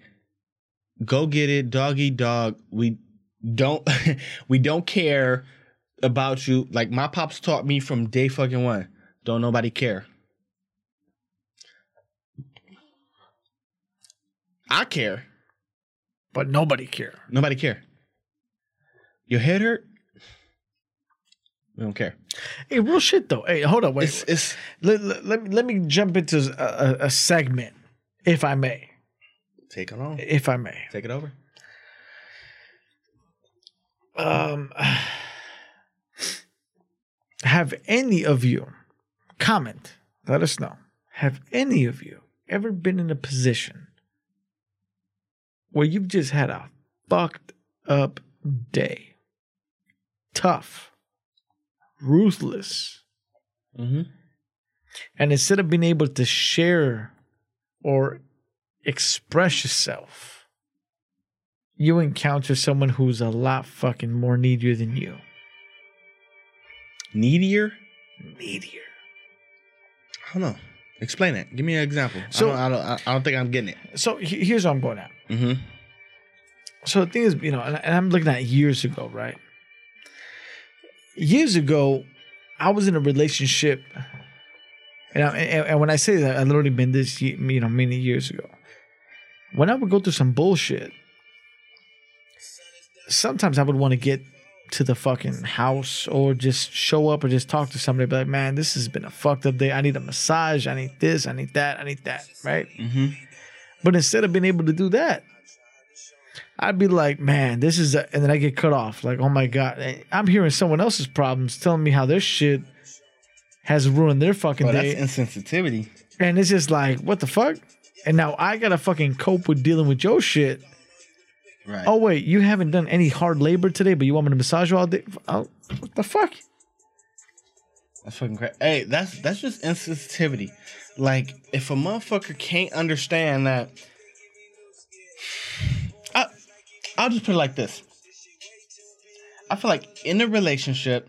[SPEAKER 2] go get it, dog eat dog. We don't we don't care about you. Like my pops taught me from day fucking one. Don't nobody care. I care.
[SPEAKER 3] but nobody care.
[SPEAKER 2] Nobody care. Your head hurt? We don't care.
[SPEAKER 3] Hey, real shit though. Hey, hold on, wait.
[SPEAKER 2] It's it's
[SPEAKER 3] let, let, let me let me jump into a, a, a segment, if I may,
[SPEAKER 2] take it on.
[SPEAKER 3] if I may.
[SPEAKER 2] Take it over.
[SPEAKER 3] Um, have any of you comment? Let us know. Have any of you ever been in a position where you've just had a fucked up day? Tough, ruthless,
[SPEAKER 2] Mm-hmm.
[SPEAKER 3] and instead of being able to share or express yourself, you encounter someone who's a lot fucking more needier than you.
[SPEAKER 2] Needier?
[SPEAKER 3] Needier.
[SPEAKER 2] I don't know. Explain it. Give me an example.
[SPEAKER 3] So-
[SPEAKER 2] I don't, I don't, I don't think I'm getting it.
[SPEAKER 3] So here's what I'm going at.
[SPEAKER 2] Mm-hmm.
[SPEAKER 3] So the thing is, you know, and, I'm looking at years ago, right? Years ago, I was in a relationship, and, I, and, and when I say that, I literally been this, you know, many years ago. When I would go through some bullshit, sometimes I would want to get to the fucking house or just show up or just talk to somebody. Be like, man, this has been a fucked up day. I need a massage. I need this. I need that. I need that. Right.
[SPEAKER 2] Mm-hmm.
[SPEAKER 3] But instead of being able to do that, I'd be like, man, this is, a, and then I get cut off. Like, oh my God. I'm hearing someone else's problems telling me how their shit has ruined their fucking
[SPEAKER 2] Bro, that's insensitivity.
[SPEAKER 3] and it's just like, what the fuck? And now I gotta fucking cope with dealing with your shit.
[SPEAKER 2] Right.
[SPEAKER 3] Oh wait, you haven't done any hard labor today, but you want me to massage you all day? Oh, what the fuck?
[SPEAKER 2] That's fucking crazy. Hey, that's that's just insensitivity. Like, if a motherfucker can't understand that, I, I'll just put it like this. I feel like in a relationship,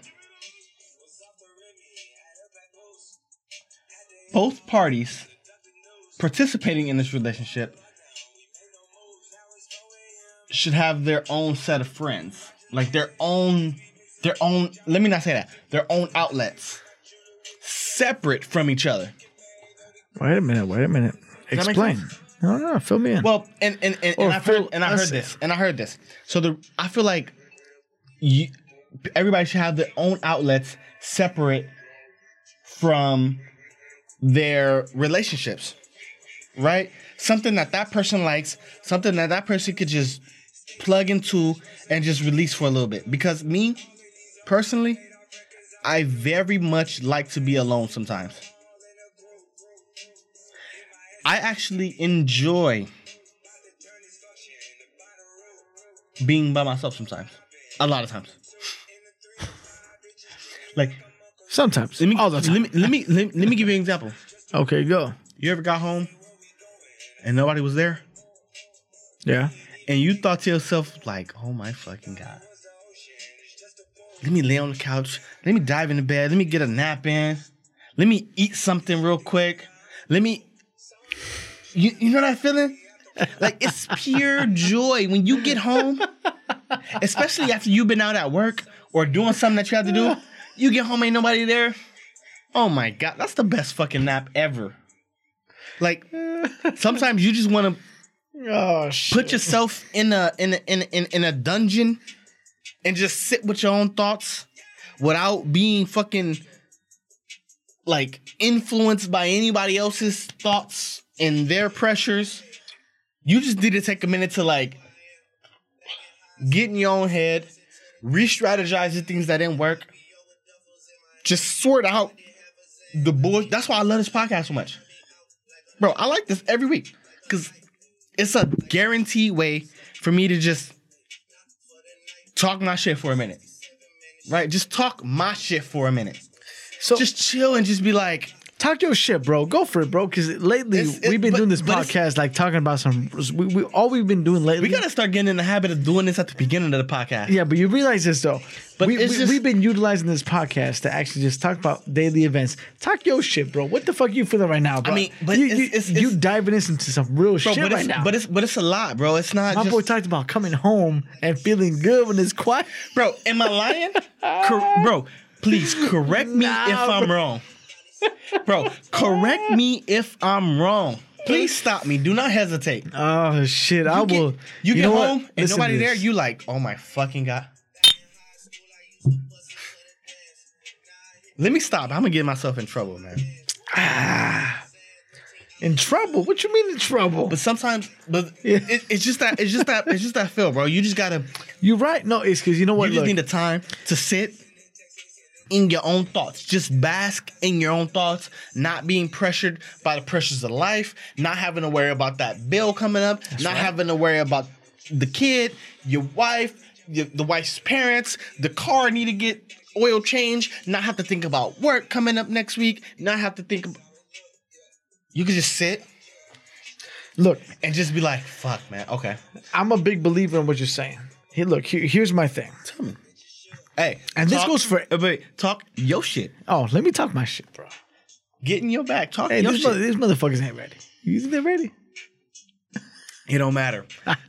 [SPEAKER 2] both parties participating in this relationship should have their own set of friends, like their own, their own. Let me not say that. Their own outlets, separate from each other.
[SPEAKER 3] Wait a minute. Wait a minute.
[SPEAKER 2] make
[SPEAKER 3] Explain. No, no, fill me in.
[SPEAKER 2] Well, and and and, and I've heard and I heard this and I heard this. So the I feel like you everybody should have their own outlets separate from their relationships, right? Something that that person likes, something that that person could just plug into and just release for a little bit. Because me, personally, I very much like to be alone sometimes. I actually enjoy being by myself sometimes. A lot of times. Like,
[SPEAKER 3] Sometimes.
[SPEAKER 2] let me,
[SPEAKER 3] all the time.
[SPEAKER 2] let me let me let me let me give you an example.
[SPEAKER 3] okay, go.
[SPEAKER 2] You ever got home and nobody was there?
[SPEAKER 3] Yeah.
[SPEAKER 2] And you thought to yourself, like, oh my fucking God. Let me lay on the couch. Let me dive into bed. Let me get a nap in. Let me eat something real quick. Let me. You, you know that feeling? Like, it's pure joy when you get home, especially after you've been out at work or doing something that you have to do. You get home, ain't nobody there. Oh my God, that's the best fucking nap ever. Like, sometimes you just want to
[SPEAKER 3] Oh shit.
[SPEAKER 2] put yourself in a in a, in a, in, in a dungeon and just sit with your own thoughts without being fucking like influenced by anybody else's thoughts and their pressures. You just need to take a minute to like get in your own head, re-strategize the things that didn't work, just sort out the bullshit. That's why I love this podcast so much, bro. I like this every week because it's a guaranteed way for me to just talk my shit for a minute. Right? Just talk my shit for a minute.
[SPEAKER 3] So
[SPEAKER 2] Just chill and just be like,
[SPEAKER 3] talk your shit, bro. Go for it, bro. Because lately
[SPEAKER 2] It's- it's-
[SPEAKER 3] we've been
[SPEAKER 2] but-
[SPEAKER 3] doing this podcast, like talking about some. We, we all we've been doing lately.
[SPEAKER 2] we gotta start getting in the habit of doing this at the beginning of the podcast.
[SPEAKER 3] Yeah, but you realize this though.
[SPEAKER 2] But
[SPEAKER 3] we, we,
[SPEAKER 2] just,
[SPEAKER 3] we've been utilizing this podcast to actually just talk about daily events. Talk your shit, bro. What the fuck you feeling right now, bro?
[SPEAKER 2] I mean, but
[SPEAKER 3] you,
[SPEAKER 2] it's-
[SPEAKER 3] you,
[SPEAKER 2] it's-
[SPEAKER 3] you diving into some real
[SPEAKER 2] Bro,
[SPEAKER 3] shit
[SPEAKER 2] but
[SPEAKER 3] right
[SPEAKER 2] it's
[SPEAKER 3] now.
[SPEAKER 2] but it's but it's a lot, bro. It's not
[SPEAKER 3] My
[SPEAKER 2] just
[SPEAKER 3] boy talked about coming home and feeling good when it's quiet.
[SPEAKER 2] Bro, am I lying? Cor- bro, please correct me
[SPEAKER 3] Nah,
[SPEAKER 2] if I'm
[SPEAKER 3] bro.
[SPEAKER 2] wrong. Bro, correct me if I'm wrong. Please stop me. Do not hesitate.
[SPEAKER 3] Oh shit! I
[SPEAKER 2] get,
[SPEAKER 3] will.
[SPEAKER 2] you get
[SPEAKER 3] know what?
[SPEAKER 2] home and
[SPEAKER 3] Listen
[SPEAKER 2] nobody there. You like, oh my fucking god. Let me stop. I'm gonna get myself in trouble, man.
[SPEAKER 3] Ah, in trouble? What you mean in trouble?
[SPEAKER 2] But sometimes, but
[SPEAKER 3] Yeah.
[SPEAKER 2] it, it's just that it's just that it's just that feel, bro. You just gotta
[SPEAKER 3] You're right. No, it's because you know what?
[SPEAKER 2] you just
[SPEAKER 3] Look,
[SPEAKER 2] need the time to sit in your own thoughts. Just bask in your own thoughts, not being pressured by the pressures of life, not having to worry about that bill coming up, not having to worry about the kid, your wife, your, the wife's parents, the car need to get oil change, not have to think about work coming up next week, not have to think about you can just sit
[SPEAKER 3] look,
[SPEAKER 2] and just be like, fuck man, okay.
[SPEAKER 3] I'm a big believer in what you're saying. Hey, look, here, here's my thing.
[SPEAKER 2] Hey,
[SPEAKER 3] And this goes for-
[SPEAKER 2] wait, talk your shit.
[SPEAKER 3] Oh, let me talk my shit, bro.
[SPEAKER 2] Get in your back. Talk
[SPEAKER 3] Hey,
[SPEAKER 2] your
[SPEAKER 3] this
[SPEAKER 2] shit.
[SPEAKER 3] mother, these motherfuckers ain't ready. You think they're ready?
[SPEAKER 2] It don't matter.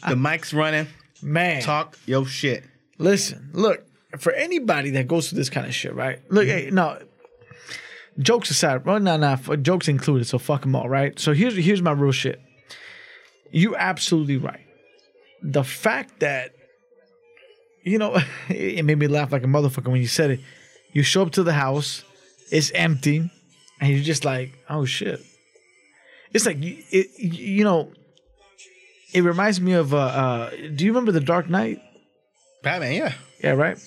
[SPEAKER 2] the mic's running.
[SPEAKER 3] Man,
[SPEAKER 2] Talk your shit.
[SPEAKER 3] Listen, look, for anybody that goes through this kind of shit, right? Look, mm-hmm. hey, no, jokes aside, well, no, no, jokes included, so fuck them all, right? So here's here's my real shit. You absolutely right. The fact that, you know, it made me laugh like a motherfucker when you said it. You show up to the house, it's empty, and you're just like, oh shit. It's like you, it, you know. It reminds me of uh, uh do you remember the Dark Knight?
[SPEAKER 2] Batman, yeah.
[SPEAKER 3] Yeah, right.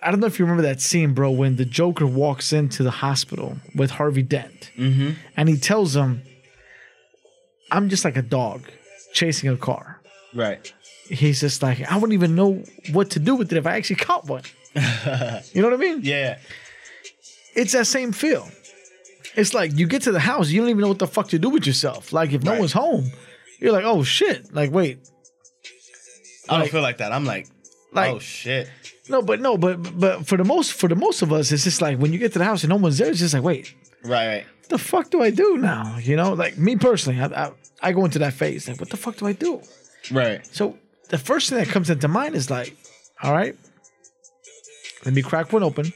[SPEAKER 3] I don't know if you remember that scene, bro, when the Joker walks into the hospital with Harvey Dent,
[SPEAKER 2] Mm-hmm.
[SPEAKER 3] and he tells him, "I'm just like a dog chasing a car."
[SPEAKER 2] Right.
[SPEAKER 3] He's just like, "I wouldn't even know what to do with it if I actually caught one." you know what I mean?
[SPEAKER 2] Yeah.
[SPEAKER 3] It's that same feel. It's like you get to the house, you don't even know what the fuck to do with yourself. Like if no one's home, you're like, "Oh shit!" Like wait,
[SPEAKER 2] I don't
[SPEAKER 3] Like-
[SPEAKER 2] feel like that. I'm like,
[SPEAKER 3] Like-
[SPEAKER 2] oh shit.
[SPEAKER 3] no, but no, but but for the most for the most of us, it's just like when you get to the house and no one's there, it's just like, wait,
[SPEAKER 2] Right, right.
[SPEAKER 3] what the fuck do I do now? You know, like me personally, I, I, I go into that phase. Like, what the fuck do I do?
[SPEAKER 2] Right.
[SPEAKER 3] So the first thing that comes into mind is like, all right, let me crack one open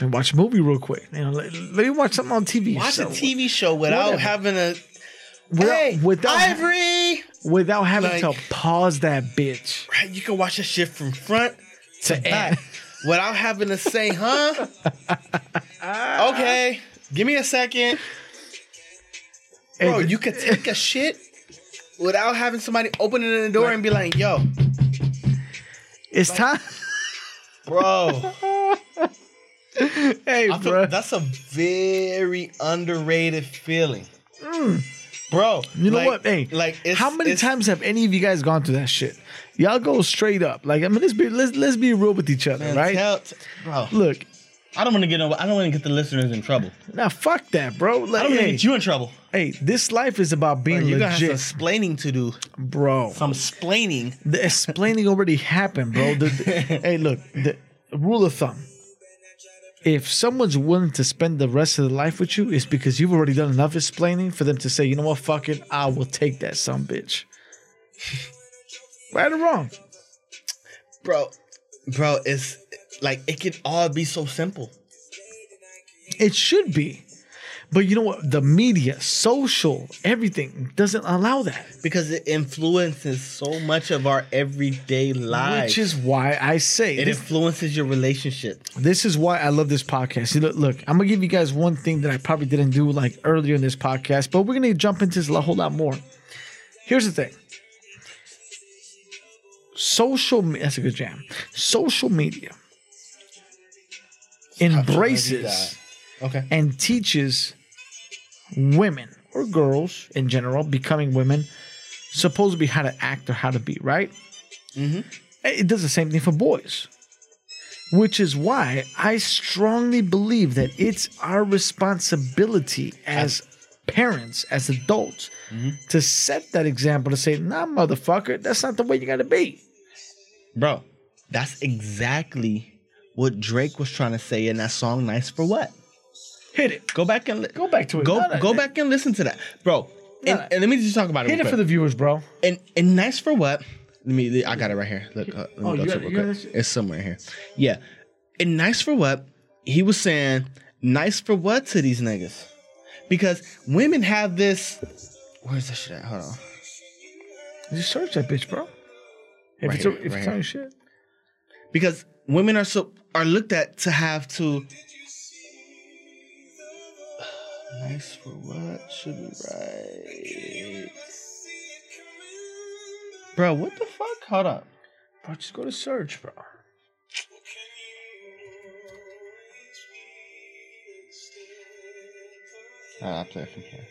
[SPEAKER 3] and watch a movie real quick. You know, let, let me watch something on TV.
[SPEAKER 2] Watch
[SPEAKER 3] So,
[SPEAKER 2] a TV show without
[SPEAKER 3] whatever.
[SPEAKER 2] having a
[SPEAKER 3] Without,
[SPEAKER 2] hey,
[SPEAKER 3] without,
[SPEAKER 2] Ivory.
[SPEAKER 3] without having
[SPEAKER 2] Like-
[SPEAKER 3] to pause that bitch
[SPEAKER 2] Right, you can watch that shit from front
[SPEAKER 3] to
[SPEAKER 2] back
[SPEAKER 3] end.
[SPEAKER 2] without having to say, huh? okay, give me a second. Bro, you could take a shit without having somebody open it in the door and be like, yo,
[SPEAKER 3] it's time.
[SPEAKER 2] bro.
[SPEAKER 3] hey,
[SPEAKER 2] I
[SPEAKER 3] bro.
[SPEAKER 2] that's a very underrated feeling. Bro,
[SPEAKER 3] Mm. You know
[SPEAKER 2] like-
[SPEAKER 3] what? Hey,
[SPEAKER 2] like it's,
[SPEAKER 3] how many times have any of you guys gone through that shit? Y'all go straight up. Like, I mean, let's be let's let's be real with each other,
[SPEAKER 2] man,
[SPEAKER 3] right?
[SPEAKER 2] tell- bro,
[SPEAKER 3] Look,
[SPEAKER 2] I don't want to get no, I don't want to get the listeners in trouble.
[SPEAKER 3] now fuck that, bro.
[SPEAKER 2] I don't want to
[SPEAKER 3] hey,
[SPEAKER 2] get you in trouble.
[SPEAKER 3] hey, this life is about being
[SPEAKER 2] you got some
[SPEAKER 3] legit,
[SPEAKER 2] explaining to do.
[SPEAKER 3] bro.
[SPEAKER 2] Some explaining.
[SPEAKER 3] The explaining already happened, bro. The- the- hey, look, the rule of thumb. If someone's willing to spend the rest of their life with you, it's because you've already done enough explaining for them to say, you know what, fuck it, I will take that some bitch. right or wrong?
[SPEAKER 2] Bro, bro, it's like it could all be so simple.
[SPEAKER 3] It should be. But you know what? The media, social, everything doesn't allow that.
[SPEAKER 2] Because it influences so much of our everyday lives.
[SPEAKER 3] Which is why I say
[SPEAKER 2] it
[SPEAKER 3] this,
[SPEAKER 2] influences your relationship.
[SPEAKER 3] this is why I love this podcast. See, look, look, I'm gonna give you guys one thing that I probably didn't do like earlier in this podcast, but we're gonna jump into this a whole lot more. Here's the thing. Social that's a good jam. Social media embraces
[SPEAKER 2] Okay.
[SPEAKER 3] and teaches women or girls in general becoming women supposed to be how to act or how to be right
[SPEAKER 2] Mhm.
[SPEAKER 3] it does the same thing for boys which is why i strongly believe that it's our responsibility as parents as adults to set that example to say nah motherfucker that's not the way you gotta be
[SPEAKER 2] Bro, that's exactly what Drake was trying to say in that song "Nice for What."
[SPEAKER 3] hit it
[SPEAKER 2] Go back and li-
[SPEAKER 3] go back to it
[SPEAKER 2] go
[SPEAKER 3] No, no,
[SPEAKER 2] go
[SPEAKER 3] no.
[SPEAKER 2] back and listen to that, bro. And,
[SPEAKER 3] No.
[SPEAKER 2] and let me just talk about it.
[SPEAKER 3] hit
[SPEAKER 2] real
[SPEAKER 3] it for the viewers bro
[SPEAKER 2] and and nice for what? Let me. I got it right here. Look, uh, let me
[SPEAKER 3] Oh,
[SPEAKER 2] go
[SPEAKER 3] you
[SPEAKER 2] to
[SPEAKER 3] got-
[SPEAKER 2] it real
[SPEAKER 3] you got
[SPEAKER 2] quick.
[SPEAKER 3] this?
[SPEAKER 2] It's somewhere here. Yeah, and nice for what? He was saying nice for what to these niggas? Because women have this. Where's that shit at? Hold on.
[SPEAKER 3] just search that bitch bro if
[SPEAKER 2] Right
[SPEAKER 3] it's
[SPEAKER 2] here,
[SPEAKER 3] if
[SPEAKER 2] right
[SPEAKER 3] it's
[SPEAKER 2] here.
[SPEAKER 3] talking shit
[SPEAKER 2] Because women are so are looked at to have to. Nice for what should be right. Bro, what the fuck? Hold up.
[SPEAKER 3] Bro, just go to search, bro.
[SPEAKER 2] Ah, I'll play it from here.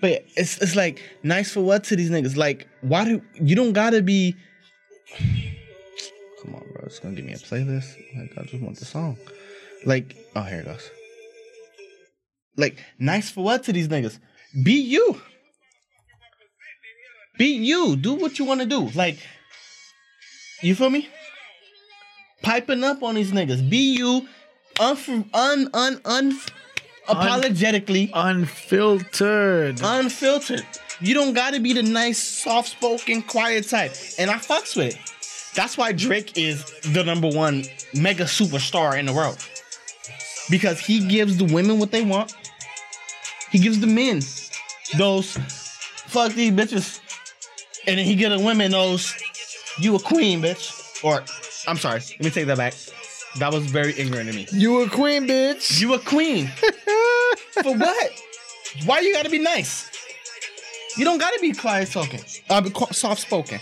[SPEAKER 2] But yeah, it's it's like nice for what to these niggas? Like, why do you don't gotta be? Come on, bro. It's gonna give me a playlist. Like, I just want the song. Like, oh, here it goes. Like, nice for what to these niggas? Be you. Be you. Do what you want to do. Like, you feel me? Piping up on these niggas. Be you. Un un un un apologetically
[SPEAKER 3] Unfiltered.
[SPEAKER 2] unfiltered. You don't gotta be the nice, soft spoken, quiet type. And I fucks with it. That's why Drake is the number one mega superstar in the world. Because he gives the women what they want. He gives the men those fuck these bitches. And then he gives the women those you a queen, bitch. Or I'm sorry, let me take that back. That was very ignorant of me.
[SPEAKER 3] you a queen, bitch.
[SPEAKER 2] You a queen. For what? Why you gotta be nice? You don't gotta be quiet talking. Uh, be soft spoken.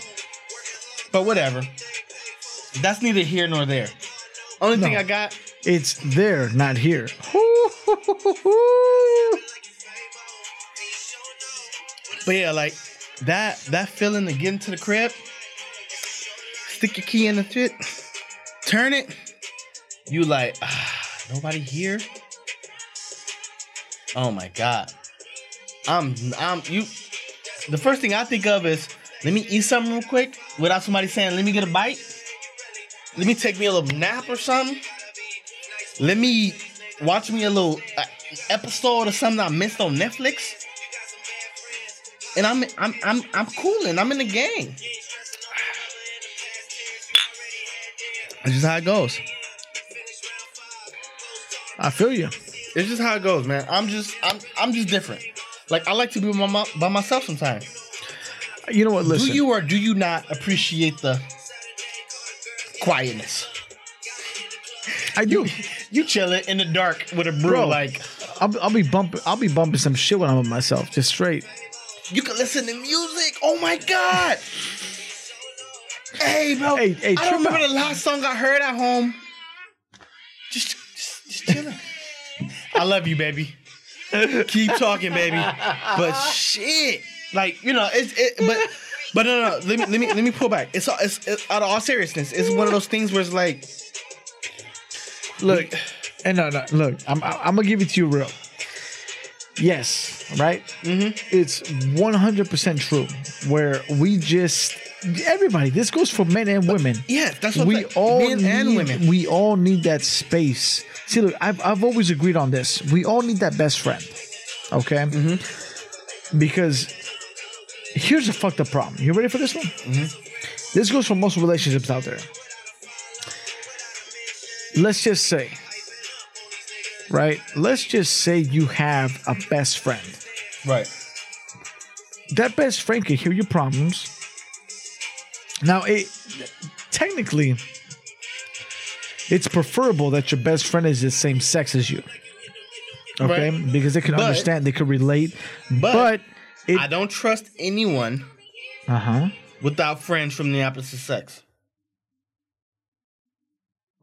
[SPEAKER 2] But whatever. That's neither here nor there. Only thing I got.
[SPEAKER 3] It's there, not here.
[SPEAKER 2] But yeah, like that that feeling to get into the crib, stick your key in the shit, turn it, you like, ah, nobody here. Oh my god. I'm I'm you the first thing I think of is let me eat something real quick without somebody saying, let me get a bite. Let me take me a little nap or something. Let me watch me a little uh, episode or something I missed on Netflix and I'm I'm I'm I'm cooling. I'm in the game. That's just how it goes.
[SPEAKER 3] I feel you.
[SPEAKER 2] It's just how it goes, man. I'm just I'm I'm just different. Like I like to be my, by myself sometimes.
[SPEAKER 3] You know what? Listen.
[SPEAKER 2] Do you or do you not appreciate the quietness?
[SPEAKER 3] I do.
[SPEAKER 2] You chilling in the dark with a brew,
[SPEAKER 3] Bro.
[SPEAKER 2] like
[SPEAKER 3] I'll, I'll be bumping. I'll be bumping some shit when I'm with myself, just straight.
[SPEAKER 2] you can listen to music. Oh my god! Hey, bro.
[SPEAKER 3] Hey, hey,
[SPEAKER 2] I don't remember
[SPEAKER 3] out.
[SPEAKER 2] the last song I heard at home. Just, just, just chilling. I love you, baby. Keep talking, baby. But shit, like you know, it's it. But but no, no. no. Let me let me let me pull back. It's all it's, it's out of all seriousness. It's one of those things where it's like,
[SPEAKER 3] Look, and no, no, look. I'm I'm gonna give it to you real. Yes, right. Mm-hmm. It's 100 percent true. Where we just everybody. This goes for men and women.
[SPEAKER 2] yeah, that's what
[SPEAKER 3] we
[SPEAKER 2] like,
[SPEAKER 3] all
[SPEAKER 2] men
[SPEAKER 3] need,
[SPEAKER 2] and women.
[SPEAKER 3] We all need that space. See, look, I've I've always agreed on this. We all need that best friend. Okay.
[SPEAKER 2] Mm-hmm.
[SPEAKER 3] Because here's a fucked up problem. You ready for this one?
[SPEAKER 2] Mm-hmm.
[SPEAKER 3] This goes for most relationships out there. Let's just say, right? Let's just say you have a best friend.
[SPEAKER 2] right.
[SPEAKER 3] That best friend can hear your problems. Now, it technically, it's preferable that your best friend is the same sex as you. Okay,
[SPEAKER 2] Right.
[SPEAKER 3] because they can
[SPEAKER 2] But-
[SPEAKER 3] understand, they can relate.
[SPEAKER 2] but-
[SPEAKER 3] But, it,
[SPEAKER 2] I don't trust anyone
[SPEAKER 3] uh huh.
[SPEAKER 2] without friends from the opposite sex.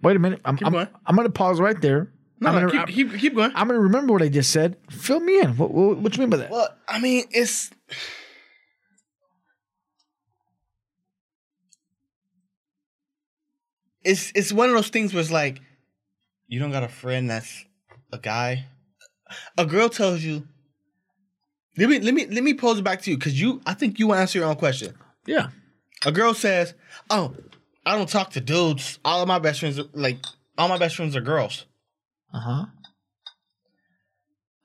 [SPEAKER 3] Wait a minute. I'm,
[SPEAKER 2] Keep
[SPEAKER 3] I'm,
[SPEAKER 2] going.
[SPEAKER 3] I'm going to pause right there.
[SPEAKER 2] No,
[SPEAKER 3] I'm gonna,
[SPEAKER 2] keep,
[SPEAKER 3] I'm,
[SPEAKER 2] keep, keep going.
[SPEAKER 3] I'm gonna remember what I just said. Fill me in. What, what, what you mean by that?
[SPEAKER 2] Well, I mean, it's it's it's one of those things where it's like you don't got a friend that's a guy. A girl tells you. Let me let me let me pose it back to you because you I think you answer your own question.
[SPEAKER 3] Yeah.
[SPEAKER 2] A girl says, "Oh, I don't talk to dudes. All of my best friends, are, like all my best friends, are girls."
[SPEAKER 3] Uh huh.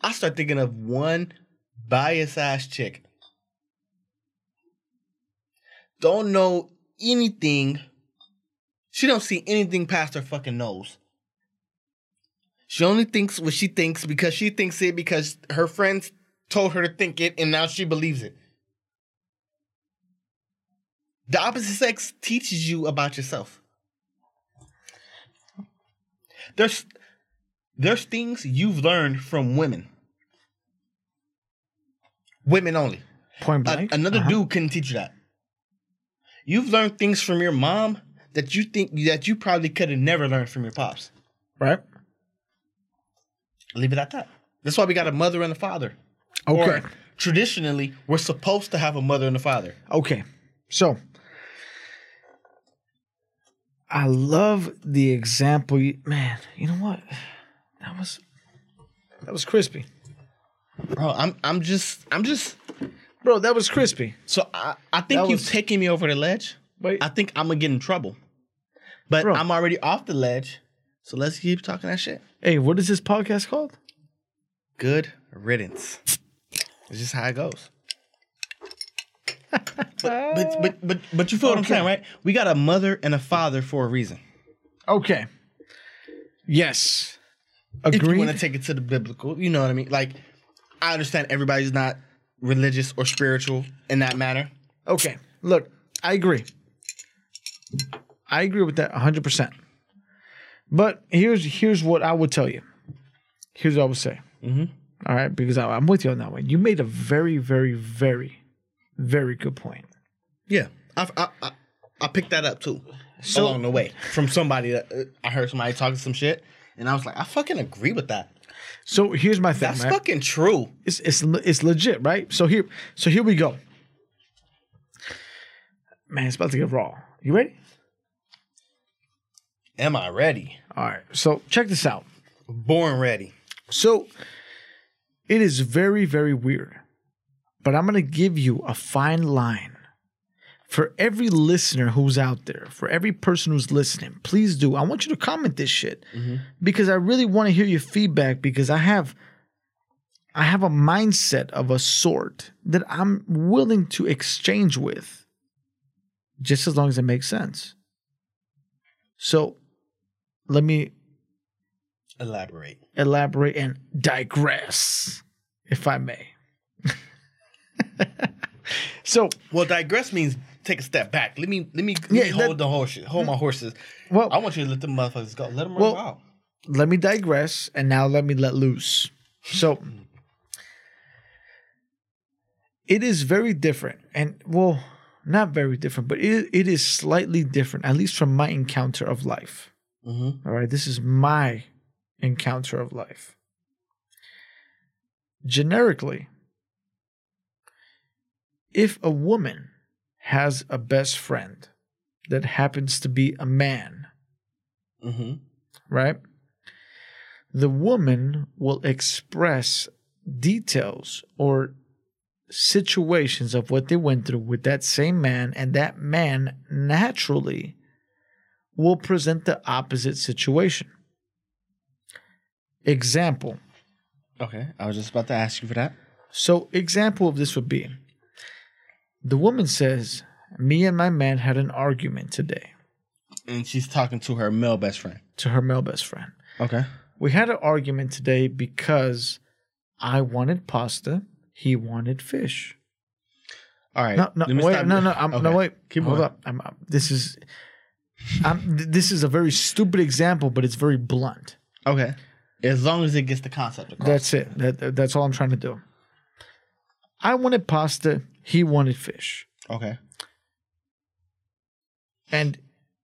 [SPEAKER 2] I start thinking of one bias ass chick. Don't know anything. She don't see anything past her fucking nose. She only thinks what she thinks because she thinks it because her friends told her to think it and now she believes it. The opposite sex teaches you about yourself. There's there's things you've learned from women. Women only.
[SPEAKER 3] Point
[SPEAKER 2] A-
[SPEAKER 3] blank.
[SPEAKER 2] another
[SPEAKER 3] Uh-huh.
[SPEAKER 2] dude couldn't teach you that. You've learned things from your mom that you think that you probably could have never learned from your pops.
[SPEAKER 3] Right.
[SPEAKER 2] Leave it at that. That's why we got a mother and a father.
[SPEAKER 3] Okay.
[SPEAKER 2] Or traditionally, we're supposed to have a mother and a father.
[SPEAKER 3] Okay. So I love the example. You, man, you know what? That was that was crispy,
[SPEAKER 2] Bro, I'm I'm just I'm just
[SPEAKER 3] bro. That was crispy.
[SPEAKER 2] so I, I think
[SPEAKER 3] That
[SPEAKER 2] you've
[SPEAKER 3] was-
[SPEAKER 2] taken me over the ledge.
[SPEAKER 3] Wait.
[SPEAKER 2] I think I'm gonna get in trouble. But
[SPEAKER 3] Bro.
[SPEAKER 2] I'm already off the ledge. So let's keep talking that shit.
[SPEAKER 3] Hey, what is this podcast called?
[SPEAKER 2] Good riddance. It's just how it goes. but, but but but but you feel what I'm saying, right? We got a mother and a father for a reason.
[SPEAKER 3] Okay. Yes.
[SPEAKER 2] If you want to take it to the biblical, you know what I mean? Like, I understand everybody's not religious or spiritual in that matter.
[SPEAKER 3] Okay. Look, I agree. I agree with that 100%. But here's here's what I would tell you. Here's what I would say.
[SPEAKER 2] Mhm.
[SPEAKER 3] All right, because I, I'm with you on that one. You made a very, very, very, very good point.
[SPEAKER 2] Yeah, I, I, I, I picked that up too
[SPEAKER 3] So-
[SPEAKER 2] along the way from somebody that uh, I heard somebody talking some shit, and I was like, I fucking agree with that.
[SPEAKER 3] So here's my thing,
[SPEAKER 2] That's
[SPEAKER 3] right?
[SPEAKER 2] fucking true.
[SPEAKER 3] it's it's it's legit, right? So here, so here we go. Man, it's about to get raw. You ready?
[SPEAKER 2] Am I ready?
[SPEAKER 3] All right. So check this out.
[SPEAKER 2] Born ready.
[SPEAKER 3] So it is very, very weird, but I'm going to give you a fine line for every listener who's out there, for every person who's listening. Please do. I want you to comment this shit mm-hmm. because I really want to hear your feedback because I have. I have a mindset of a sort that I'm willing to exchange with just as long as it makes sense. So let me
[SPEAKER 2] Elaborate.
[SPEAKER 3] elaborate and digress, if I may. so,
[SPEAKER 2] Well, digress means take a step back. Let me let me, let me hold
[SPEAKER 3] that-
[SPEAKER 2] the horses. Hold my horses.
[SPEAKER 3] well,
[SPEAKER 2] I want you to let the motherfuckers go. Let them run
[SPEAKER 3] Well-
[SPEAKER 2] wild.
[SPEAKER 3] let me digress and now let me let loose. So, it is very different. And, well, not very different, but it, it is slightly different, at least from my encounter of life.
[SPEAKER 2] Mm-hmm.
[SPEAKER 3] All right, this is my encounter of life. Generically, if a woman has a best friend that happens to be a man,
[SPEAKER 2] Mm-hmm.
[SPEAKER 3] right? The woman will express details or situations of what they went through with that same man, and that man naturally will present the opposite situation. Example.
[SPEAKER 2] Okay. I was just about to ask you for that.
[SPEAKER 3] So, example of this would be the woman says, Me and my man had an argument today
[SPEAKER 2] And she's talking to her male best friend.
[SPEAKER 3] to her male best friend.
[SPEAKER 2] Okay.
[SPEAKER 3] We had an argument today because I wanted pasta, he wanted fish.
[SPEAKER 2] All right.
[SPEAKER 3] No, no, wait,
[SPEAKER 2] stop-
[SPEAKER 3] no, no, I'm, no, wait.
[SPEAKER 2] Keep
[SPEAKER 3] hold
[SPEAKER 2] going.
[SPEAKER 3] up. I'm, I'm- this is, I'm, th- this is a very stupid example, but it's very blunt.
[SPEAKER 2] Okay. As long as it gets the concept across.
[SPEAKER 3] That's it. That, that- that's all I'm trying to do. I wanted pasta, he wanted fish,
[SPEAKER 2] okay.
[SPEAKER 3] and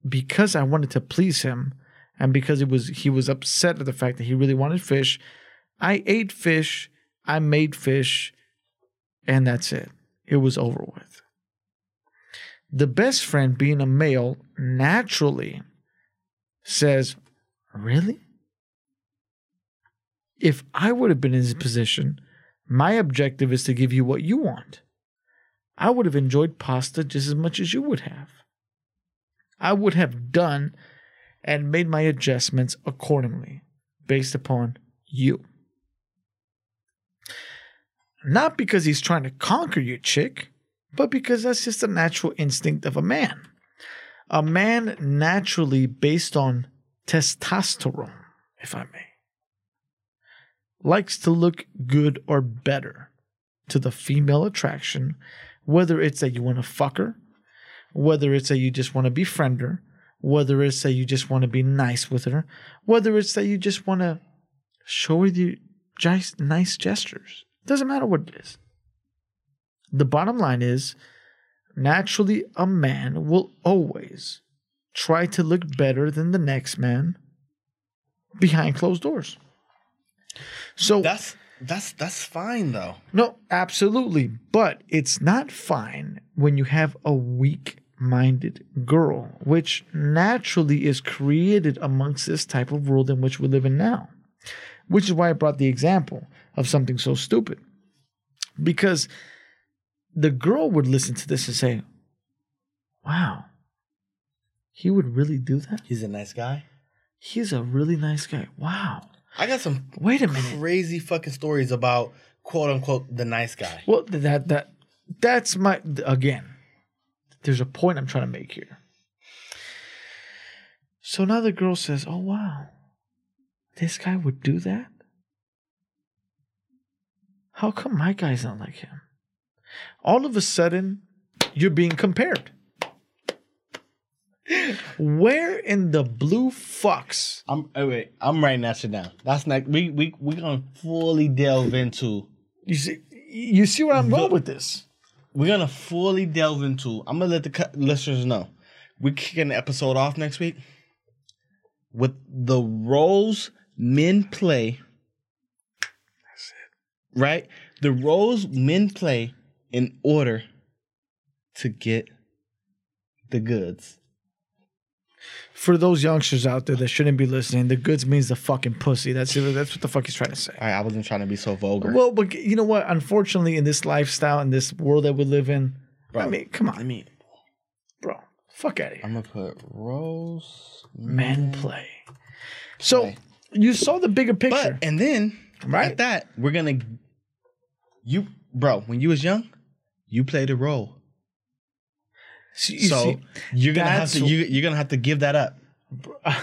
[SPEAKER 3] because I wanted to please him, and because it was he was upset at the fact that he really wanted fish, I ate fish, I made fish, and that's it. It was over with. The best friend, being a male, naturally says, Really? If I would have been in his mm-hmm. position, my objective is to give you what you want. I would have enjoyed pasta just as much as you would have. I would have done and made my adjustments accordingly based upon you. Not because he's trying to conquer you, chick, but because that's just a natural instinct of a man. A man naturally, based on testosterone, if I may, likes to look good or better to the female attraction, whether it's that you want to fuck her, whether it's that you just want to befriend her, whether it's that you just want to be nice with her, whether it's that you just want to show her the nice, nice gestures. Doesn't matter what it is. The bottom line is naturally, a man will always try to look better than the next man behind closed doors. So
[SPEAKER 2] That's that's that's fine though.
[SPEAKER 3] no, absolutely. But it's not fine when you have a weak minded girl, which naturally is created amongst this type of world in which we live in now. Which is why I brought the example of something so stupid. Because the girl would listen to this and say, Wow, he would really do that?
[SPEAKER 2] He's a nice guy.
[SPEAKER 3] He's a really nice guy. Wow.
[SPEAKER 2] I got some
[SPEAKER 3] Wait a minute.
[SPEAKER 2] crazy fucking stories about quote unquote the nice guy.
[SPEAKER 3] Well, that that that's my again. There's a point I'm trying to make here. So now the girl says, "Oh wow, this guy would do that. How come my guy's not like him?" All of a sudden, you're being compared. Where in the blue fucks?
[SPEAKER 2] I'm oh, wait, I'm writing that shit down. That's not we we we gonna fully delve into
[SPEAKER 3] You see, you see where I'm going with this.
[SPEAKER 2] we're gonna fully delve into. I'm gonna let the listeners know we're kicking the episode off next week with the roles men play. That's it. Right? The roles men play in order to get the goods.
[SPEAKER 3] For those youngsters out there that shouldn't be listening, the goods means the fucking pussy. That's it. That's what the fuck he's trying to say.
[SPEAKER 2] I, I wasn't trying to be so vulgar.
[SPEAKER 3] Well, but you know what? Unfortunately, in this lifestyle, in this world that we live in,
[SPEAKER 2] Bro,
[SPEAKER 3] I mean, come
[SPEAKER 2] I
[SPEAKER 3] on,
[SPEAKER 2] mean,
[SPEAKER 3] bro, fuck out of here.
[SPEAKER 2] I'm gonna put Rose
[SPEAKER 3] Men play. So
[SPEAKER 2] Play.
[SPEAKER 3] you saw the bigger picture,
[SPEAKER 2] But and then
[SPEAKER 3] Right.
[SPEAKER 2] at that, we're gonna you bro, when you was young, you played a role.
[SPEAKER 3] So you
[SPEAKER 2] so
[SPEAKER 3] see-
[SPEAKER 2] you're gonna have to you, you're gonna have to give that up.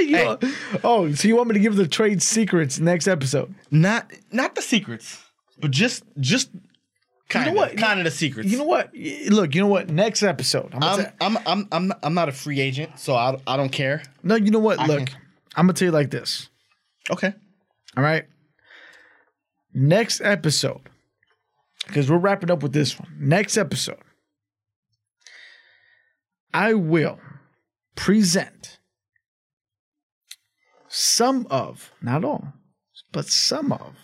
[SPEAKER 3] You know- oh, so you want me to give the trade secrets next episode?
[SPEAKER 2] Not not the secrets, but just just kind of
[SPEAKER 3] what?
[SPEAKER 2] kind of the secrets.
[SPEAKER 3] You know what? Look, you know what? Next episode. I'm
[SPEAKER 2] I'm,
[SPEAKER 3] say-
[SPEAKER 2] I'm I'm I'm I'm not a free agent, so I I don't care.
[SPEAKER 3] no, you know what?
[SPEAKER 2] I
[SPEAKER 3] Look,
[SPEAKER 2] can-
[SPEAKER 3] I'm gonna tell you like this.
[SPEAKER 2] Okay.
[SPEAKER 3] All right. Next episode, because we're wrapping up with this one. Next episode, I will present some of, not all, but some of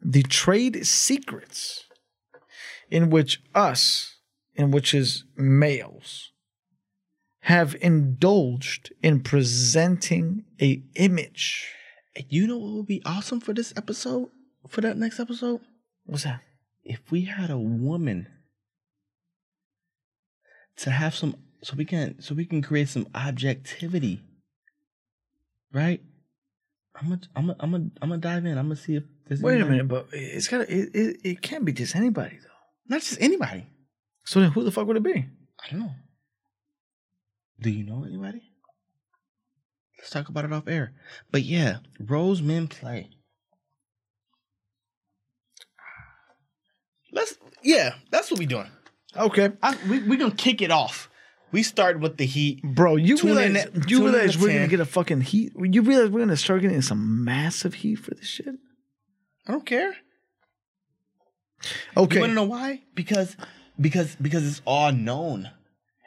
[SPEAKER 3] the trade secrets in which us, in which is males, have indulged in presenting a image.
[SPEAKER 2] You know what would be awesome for this episode? For that next episode?
[SPEAKER 3] What's that?
[SPEAKER 2] If we had a woman to have some so we can so we can create some objectivity. Right? I'm gonna I'm gonna I'm gonna I'm gonna dive in. I'm gonna see if there's
[SPEAKER 3] Wait a minute, but it's gotta it, it, it can't be just anybody though.
[SPEAKER 2] Not just anybody.
[SPEAKER 3] So then who the fuck would it be?
[SPEAKER 2] I don't know. Do you know anybody? Let's talk about it off air. But yeah, rose men play. Let's yeah, that's what we're doing.
[SPEAKER 3] Okay.
[SPEAKER 2] I, we we gonna kick it off. We start with the heat.
[SPEAKER 3] Bro, you
[SPEAKER 2] Tune in
[SPEAKER 3] realize
[SPEAKER 2] at-
[SPEAKER 3] you
[SPEAKER 2] tune in
[SPEAKER 3] realize
[SPEAKER 2] at
[SPEAKER 3] we're
[SPEAKER 2] 10.
[SPEAKER 3] gonna get a fucking heat. You realize we're gonna start getting some massive heat for this shit.
[SPEAKER 2] I don't care.
[SPEAKER 3] Okay.
[SPEAKER 2] You wanna know why? Because because because it's all known.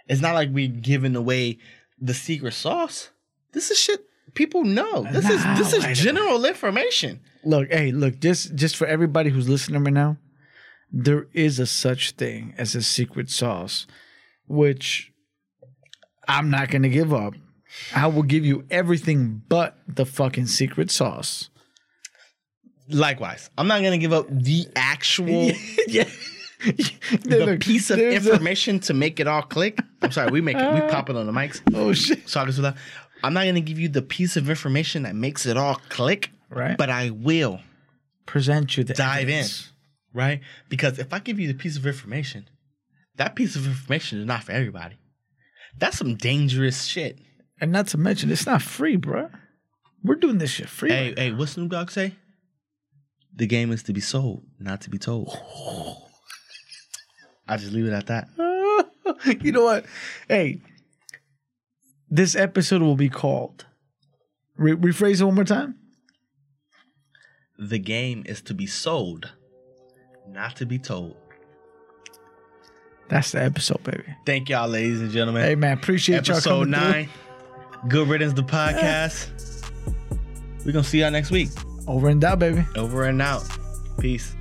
[SPEAKER 2] It's not like we're giving away the secret sauce. This is shit people know. This is this
[SPEAKER 3] I
[SPEAKER 2] is
[SPEAKER 3] don't.
[SPEAKER 2] general information.
[SPEAKER 3] Look, hey, look, just just for everybody who's listening right now, there is a such thing as a secret sauce, which I'm not gonna give up. I will give you everything but the fucking secret sauce.
[SPEAKER 2] Likewise, I'm not gonna give up the actual
[SPEAKER 3] yeah.
[SPEAKER 2] the
[SPEAKER 3] Look,
[SPEAKER 2] piece of
[SPEAKER 3] there's a-
[SPEAKER 2] information to make it all click. I'm sorry, we make it, we pop it on the mics.
[SPEAKER 3] oh shit.
[SPEAKER 2] So I that. I'm not gonna give you the piece of information that makes it all click,
[SPEAKER 3] Right.
[SPEAKER 2] But I will
[SPEAKER 3] Present you the
[SPEAKER 2] dive
[SPEAKER 3] evidence.
[SPEAKER 2] in, right? Because if I give you the piece of information, that piece of information is not for everybody. That's some dangerous shit.
[SPEAKER 3] And not to mention, it's not free, bruh. We're doing this shit free.
[SPEAKER 2] Hey, hey, what Snoop Dogg say? The game is to be sold, not to be told. I just leave it at that.
[SPEAKER 3] you know what? Hey, this episode will be called. Re- rephrase it one more time.
[SPEAKER 2] The game is to be sold, not to be told.
[SPEAKER 3] That's the episode, baby.
[SPEAKER 2] Thank y'all, ladies and gentlemen.
[SPEAKER 3] Hey, man, appreciate y'all
[SPEAKER 2] Episode nine. Good riddance, the podcast. We're gonna see y'all next week.
[SPEAKER 3] Over and out, baby.
[SPEAKER 2] Over and out. Peace.